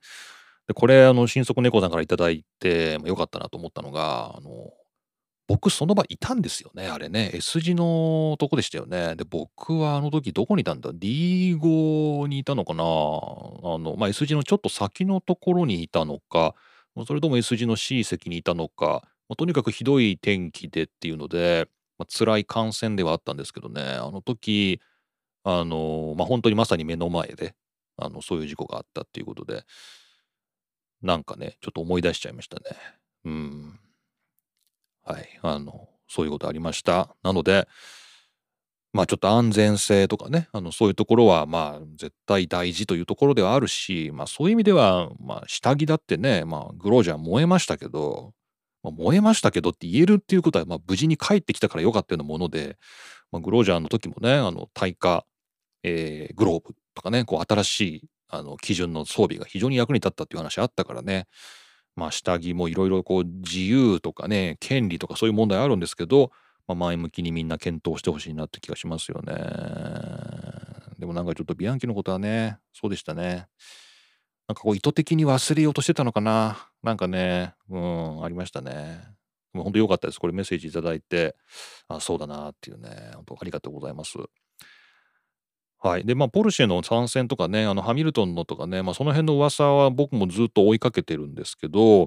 で、これ、あの、新速猫さんから頂いて、よかったなと思ったのが、あの、僕その場いたんですよね、あれね。S 字のとこでしたよね。で、僕はあの時どこにいたんだ ?D5 にいたのかなあの、まあ、S 字のちょっと先のところにいたのか、それとも S 字の C 席にいたのか、まあ、とにかくひどい天気でっていうので、まあ、辛い感染ではあったんですけどね、あの時、あの、まあ、本当にまさに目の前で、あの、そういう事故があったっていうことで、なんかね、ちょっと思い出しちゃいましたね。うん。はい、あの、そういうことありました。なので、まあちょっと安全性とかね、あのそういうところはまあ絶対大事というところではあるし、まあそういう意味では、まあ下着だってね、まあグロージャー燃えましたけど、まあ、燃えましたけどって言えるっていうことは、まあ無事に帰ってきたからよかったようなもので、まあ、グロージャーの時もね、あの耐火、えー、グローブとかね、こう新しいあの基準の装備が非常に役に立ったっていう話あったからね、まあ、下着もいろいろこう自由とかね権利とかそういう問題あるんですけど、まあ、前向きにみんな検討してほしいなって気がしますよね。でもなんかちょっとビアンキのことはねそうでしたね。なんかこう意図的に忘れようとしてたのかななんかねうんありましたね。もう本当良かったです。これメッセージいただいてあそうだなっていうね本当ありがとうございます。はい。で、まあ、ポルシェの参戦とかね、あの、ハミルトンのとかね、まあ、その辺の噂は僕もずっと追いかけてるんですけど、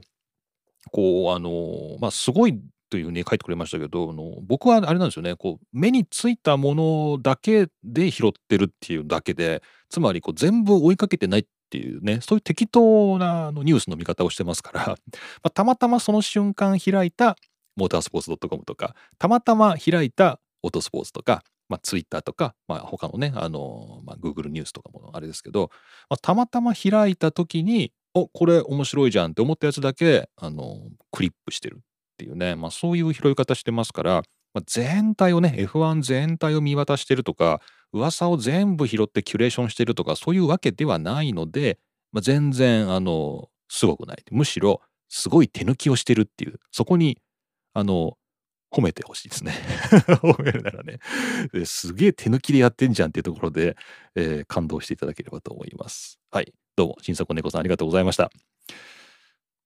こう、あの、まあ、すごいというふうに書いてくれましたけど、あの僕はあれなんですよね、こう、目についたものだけで拾ってるっていうだけで、つまりこう全部追いかけてないっていうね、そういう適当なあのニュースの見方をしてますから まあ、たまたまその瞬間開いたモータースポーツ .com とか、たまたま開いたオートスポーツとか、まあ、ツイッターとか、まあ、他のね、あの、まあ、Google ニュースとかもあれですけど、まあ、たまたま開いた時に、お、これ面白いじゃんって思ったやつだけ、あの、クリップしてるっていうね、まあ、そういう拾い方してますから、まあ、全体をね、F1 全体を見渡してるとか、噂を全部拾ってキュレーションしてるとか、そういうわけではないので、まあ、全然、あの、すごくない。むしろ、すごい手抜きをしてるっていう、そこに、あの、褒めてほしいですね。褒めるならね。すげえ手抜きでやってんじゃんっていうところで、えー、感動していただければと思います。はい。どうも、新作猫さんありがとうございました。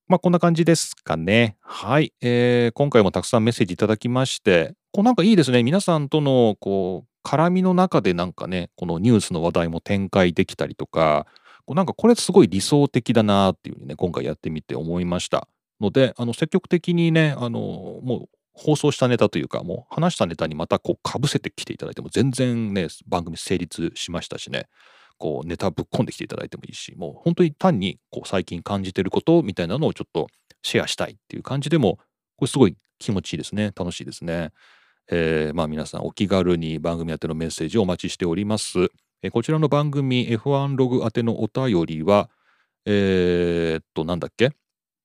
まあ、こんな感じですかね。はい。えー、今回もたくさんメッセージいただきまして、こうなんかいいですね。皆さんとの、こう、絡みの中でなんかね、このニュースの話題も展開できたりとか、こうなんかこれすごい理想的だなっていうふうにね、今回やってみて思いました。ので、あの、積極的にね、あの、もう放送したネタというか、もう話したネタにまたこうかぶせてきていただいても全然ね、番組成立しましたしね、こうネタぶっ込んできていただいてもいいし、もう本当に単にこう最近感じてることみたいなのをちょっとシェアしたいっていう感じでも、これすごい気持ちいいですね。楽しいですね。えー、まあ皆さんお気軽に番組宛てのメッセージをお待ちしております。えー、こちらの番組 F1 ログ宛てのお便りは、えー、っと、なんだっけ？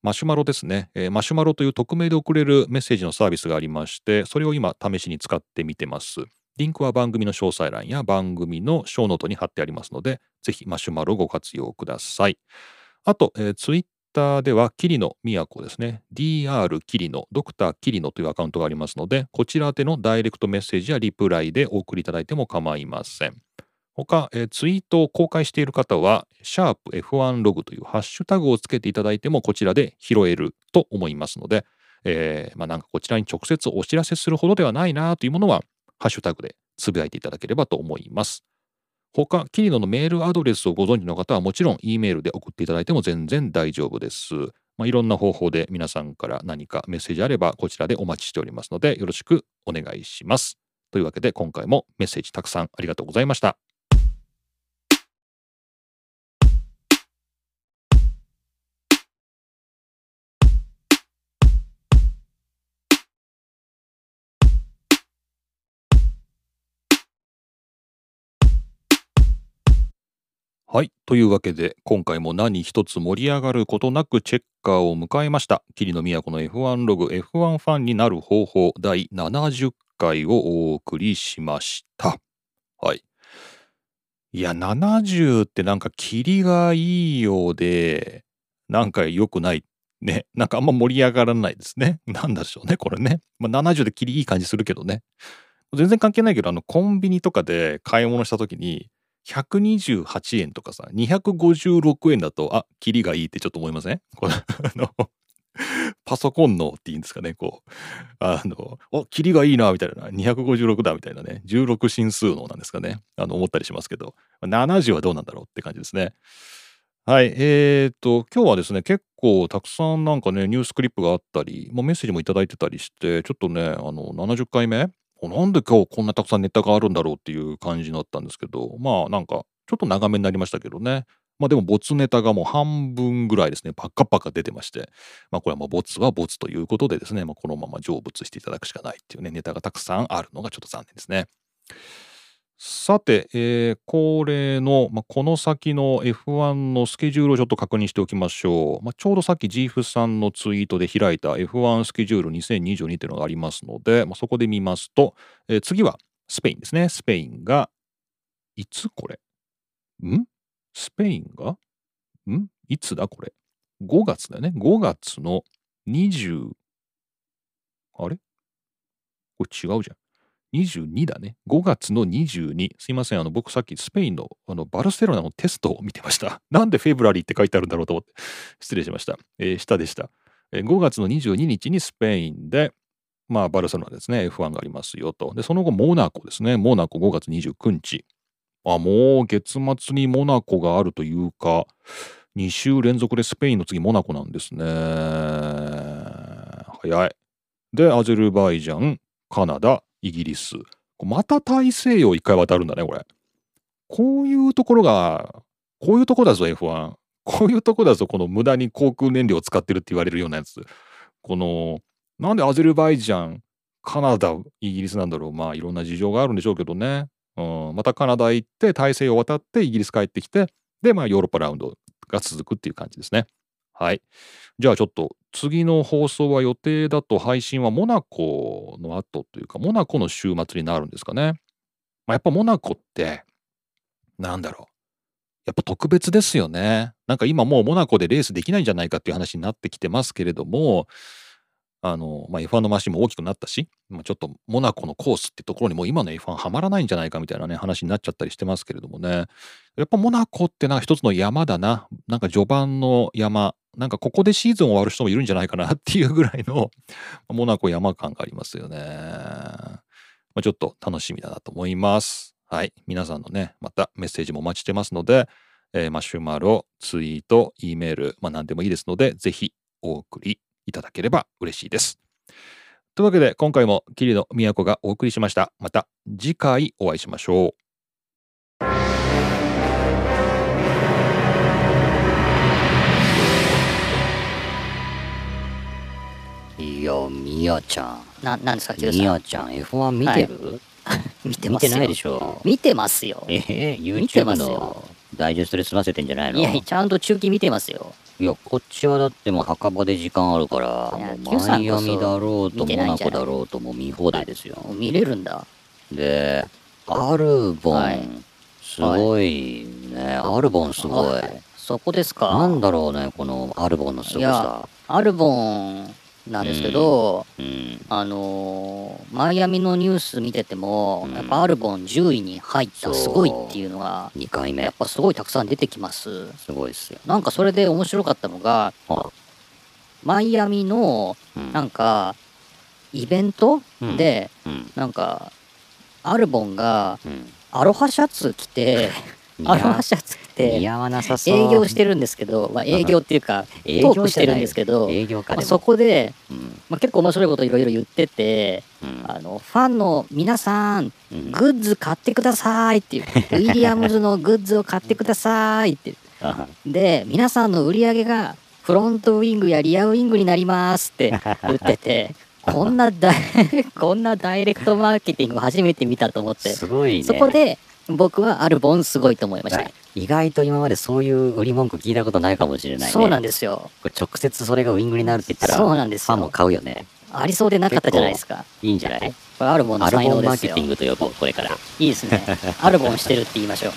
マシュマロですね、えー、マシュマロという匿名で送れるメッセージのサービスがありまして、それを今試しに使ってみてます。リンクは番組の詳細欄や番組のショーノートに貼ってありますので、ぜひマシュマロをご活用ください。あと、えー、ツイッターでは、キリノ都ですね。DR キリノ、ドクターキリノというアカウントがありますので、こちら宛てのダイレクトメッセージやリプライでお送りいただいても構いません。他、えー、ツイートを公開している方は、シャープ F1 ログというハッシュタグをつけていただいても、こちらで拾えると思いますので、えー、まあなんかこちらに直接お知らせするほどではないなというものは、ハッシュタグでつぶやいていただければと思います。他、キリノのメールアドレスをご存知の方はもちろん E メールで送っていただいても全然大丈夫です。まあ、いろんな方法で皆さんから何かメッセージあればこちらでお待ちしておりますのでよろしくお願いします。というわけで今回もメッセージたくさんありがとうございました。はい。というわけで、今回も何一つ盛り上がることなくチェッカーを迎えました。霧の都の F1 ログ F1 ファンになる方法第70回をお送りしました。はい。いや、70ってなんか霧がいいようで、なんか良くない。ね。なんかあんま盛り上がらないですね。なんでしょうね、これね。まあ、70で霧いい感じするけどね。全然関係ないけど、あの、コンビニとかで買い物した時に、128円とかさ、256円だと、あ、キリがいいってちょっと思いません？この、あの、パソコンのっていうんですかね、こう、あの、お、キリがいいな、みたいな、256だ、みたいなね、16進数のなんですかね、あの、思ったりしますけど、70はどうなんだろうって感じですね。はい、えー、っと、今日はですね、結構たくさんなんかね、ニュースクリップがあったり、まあ、メッセージもいただいてたりして、ちょっとね、あの、70回目なんで今日こんなたくさんネタがあるんだろうっていう感じになったんですけど、まあなんかちょっと長めになりましたけどね。まあでもボツネタがもう半分ぐらいですね、パッカパカ出てまして、まあこれはもうボツはボツということでですね、まあ、このまま成仏していただくしかないっていうね、ネタがたくさんあるのがちょっと残念ですね。さて、えー、恒例の、まあ、この先の F1 のスケジュールをちょっと確認しておきましょう。まあ、ちょうどさっき GF さんのツイートで開いた F1 スケジュール2022っていうのがありますので、まあ、そこで見ますと、えー、次はスペインですね。スペインが、いつこれ？ん？スペインが？ん？いつだこれ ?5 月だよね。5月の20、あれ？これ違うじゃん。22だね。5月の22。すいません。あの、僕さっきスペインのあのバルセロナのテストを見てました。なんでフェブラリーって書いてあるんだろうと思って。失礼しました。えー、下でした。えー、5月の22日にスペインで、まあ、バルセロナですね。F1 がありますよと。で、その後、モナコですね。モナコ5月29日。あ、もう月末にモナコがあるというか、2週連続でスペインの次モナコなんですね。早い。で、アゼルバイジャン、カナダ、イギリス。また大西洋一回渡るんだね、これ。こういうところが、こういうとこだぞ、F1。こういうとこだぞ、この無駄に航空燃料を使ってるって言われるようなやつ。この、なんでアゼルバイジャン、カナダ、イギリスなんだろう。まあ、いろんな事情があるんでしょうけどね。うん、またカナダ行って、大西洋渡って、イギリス帰ってきて、で、まあ、ヨーロッパラウンドが続くっていう感じですね。はい。じゃあちょっと次の放送は予定だと配信はモナコの後というか、モナコの週末になるんですかね。まあ、やっぱモナコって、なんだろうやっぱ特別ですよね。なんか今もうモナコでレースできないんじゃないかっていう話になってきてますけれども、あの、まあ、F1 のマシンも大きくなったし、まあ、ちょっとモナコのコースってところにもう今の F1 はまらないんじゃないかみたいなね、話になっちゃったりしてますけれどもね。やっぱモナコってなんか一つの山だな。なんか序盤の山。なんかここでシーズン終わる人もいるんじゃないかなっていうぐらいのモナコ山感がありますよね。まあ、ちょっと楽しみだなと思います。はい。皆さんのね、またメッセージもお待ちしてますので、えー、マシュマロ、ツイート、E メール、まあ何でもいいですので、ぜひお送りいただければ嬉しいです。というわけで、今回も桐野都がお送りしました。また次回お会いしましょう。いや、みやちゃん。な、なんですか、みやちゃん、F1 見てる、はい、見てます見てないでしょ。見てますよ。ええー、YouTube のダイジェストで済ませてんじゃないの？いや、ちゃんと中期見てますよ。いや、こっちはだってもう墓場で時間あるから、もうマイアミだろうとモナコだろうとも見放題ですよ。見れるんだ。で、アルボン、はい、すごいね、アルボンすごい。そこですかなんだろうね、このアルボンのすごさ。アルボン、なんですけど、あのー、マイアミのニュース見てても、うん、やっぱアルボン10位に入ったすごいっていうのが2回目。やっぱすごいたくさん出てきます。すごいっすよ。なんかそれで面白かったのがマイアミのなんかイベントで、なんかアルボンがアロハシャツ着て、アロハシャツって営業してるんですけど、まあ、営業っていうかトークしてるんですけどまあ、そこで、まあ、結構面白いこといろいろ言ってて、あのファンの皆さん、グッズ買ってくださいっていうウィリアムズのグッズを買ってくださいってで皆さんの売り上げがフロントウィングやリアウィングになりますって言ってて こんなダ こんなダイレクトマーケティング初めて見たと思って。すごい、ね、そこで僕はアルボンすごいと思いました。意外と今までそういう売り文句聞いたことないかもしれないね。そうなんですよ。直接それがウィングになるって言ったら、そうなんですファンも買うよね。ありそうでなかったじゃないですか。いいんじゃない？これアルボンの才能ですよ。アルボンマーケティングと呼ぼう、これから。いいですね。アルボンしてるって言いましょう。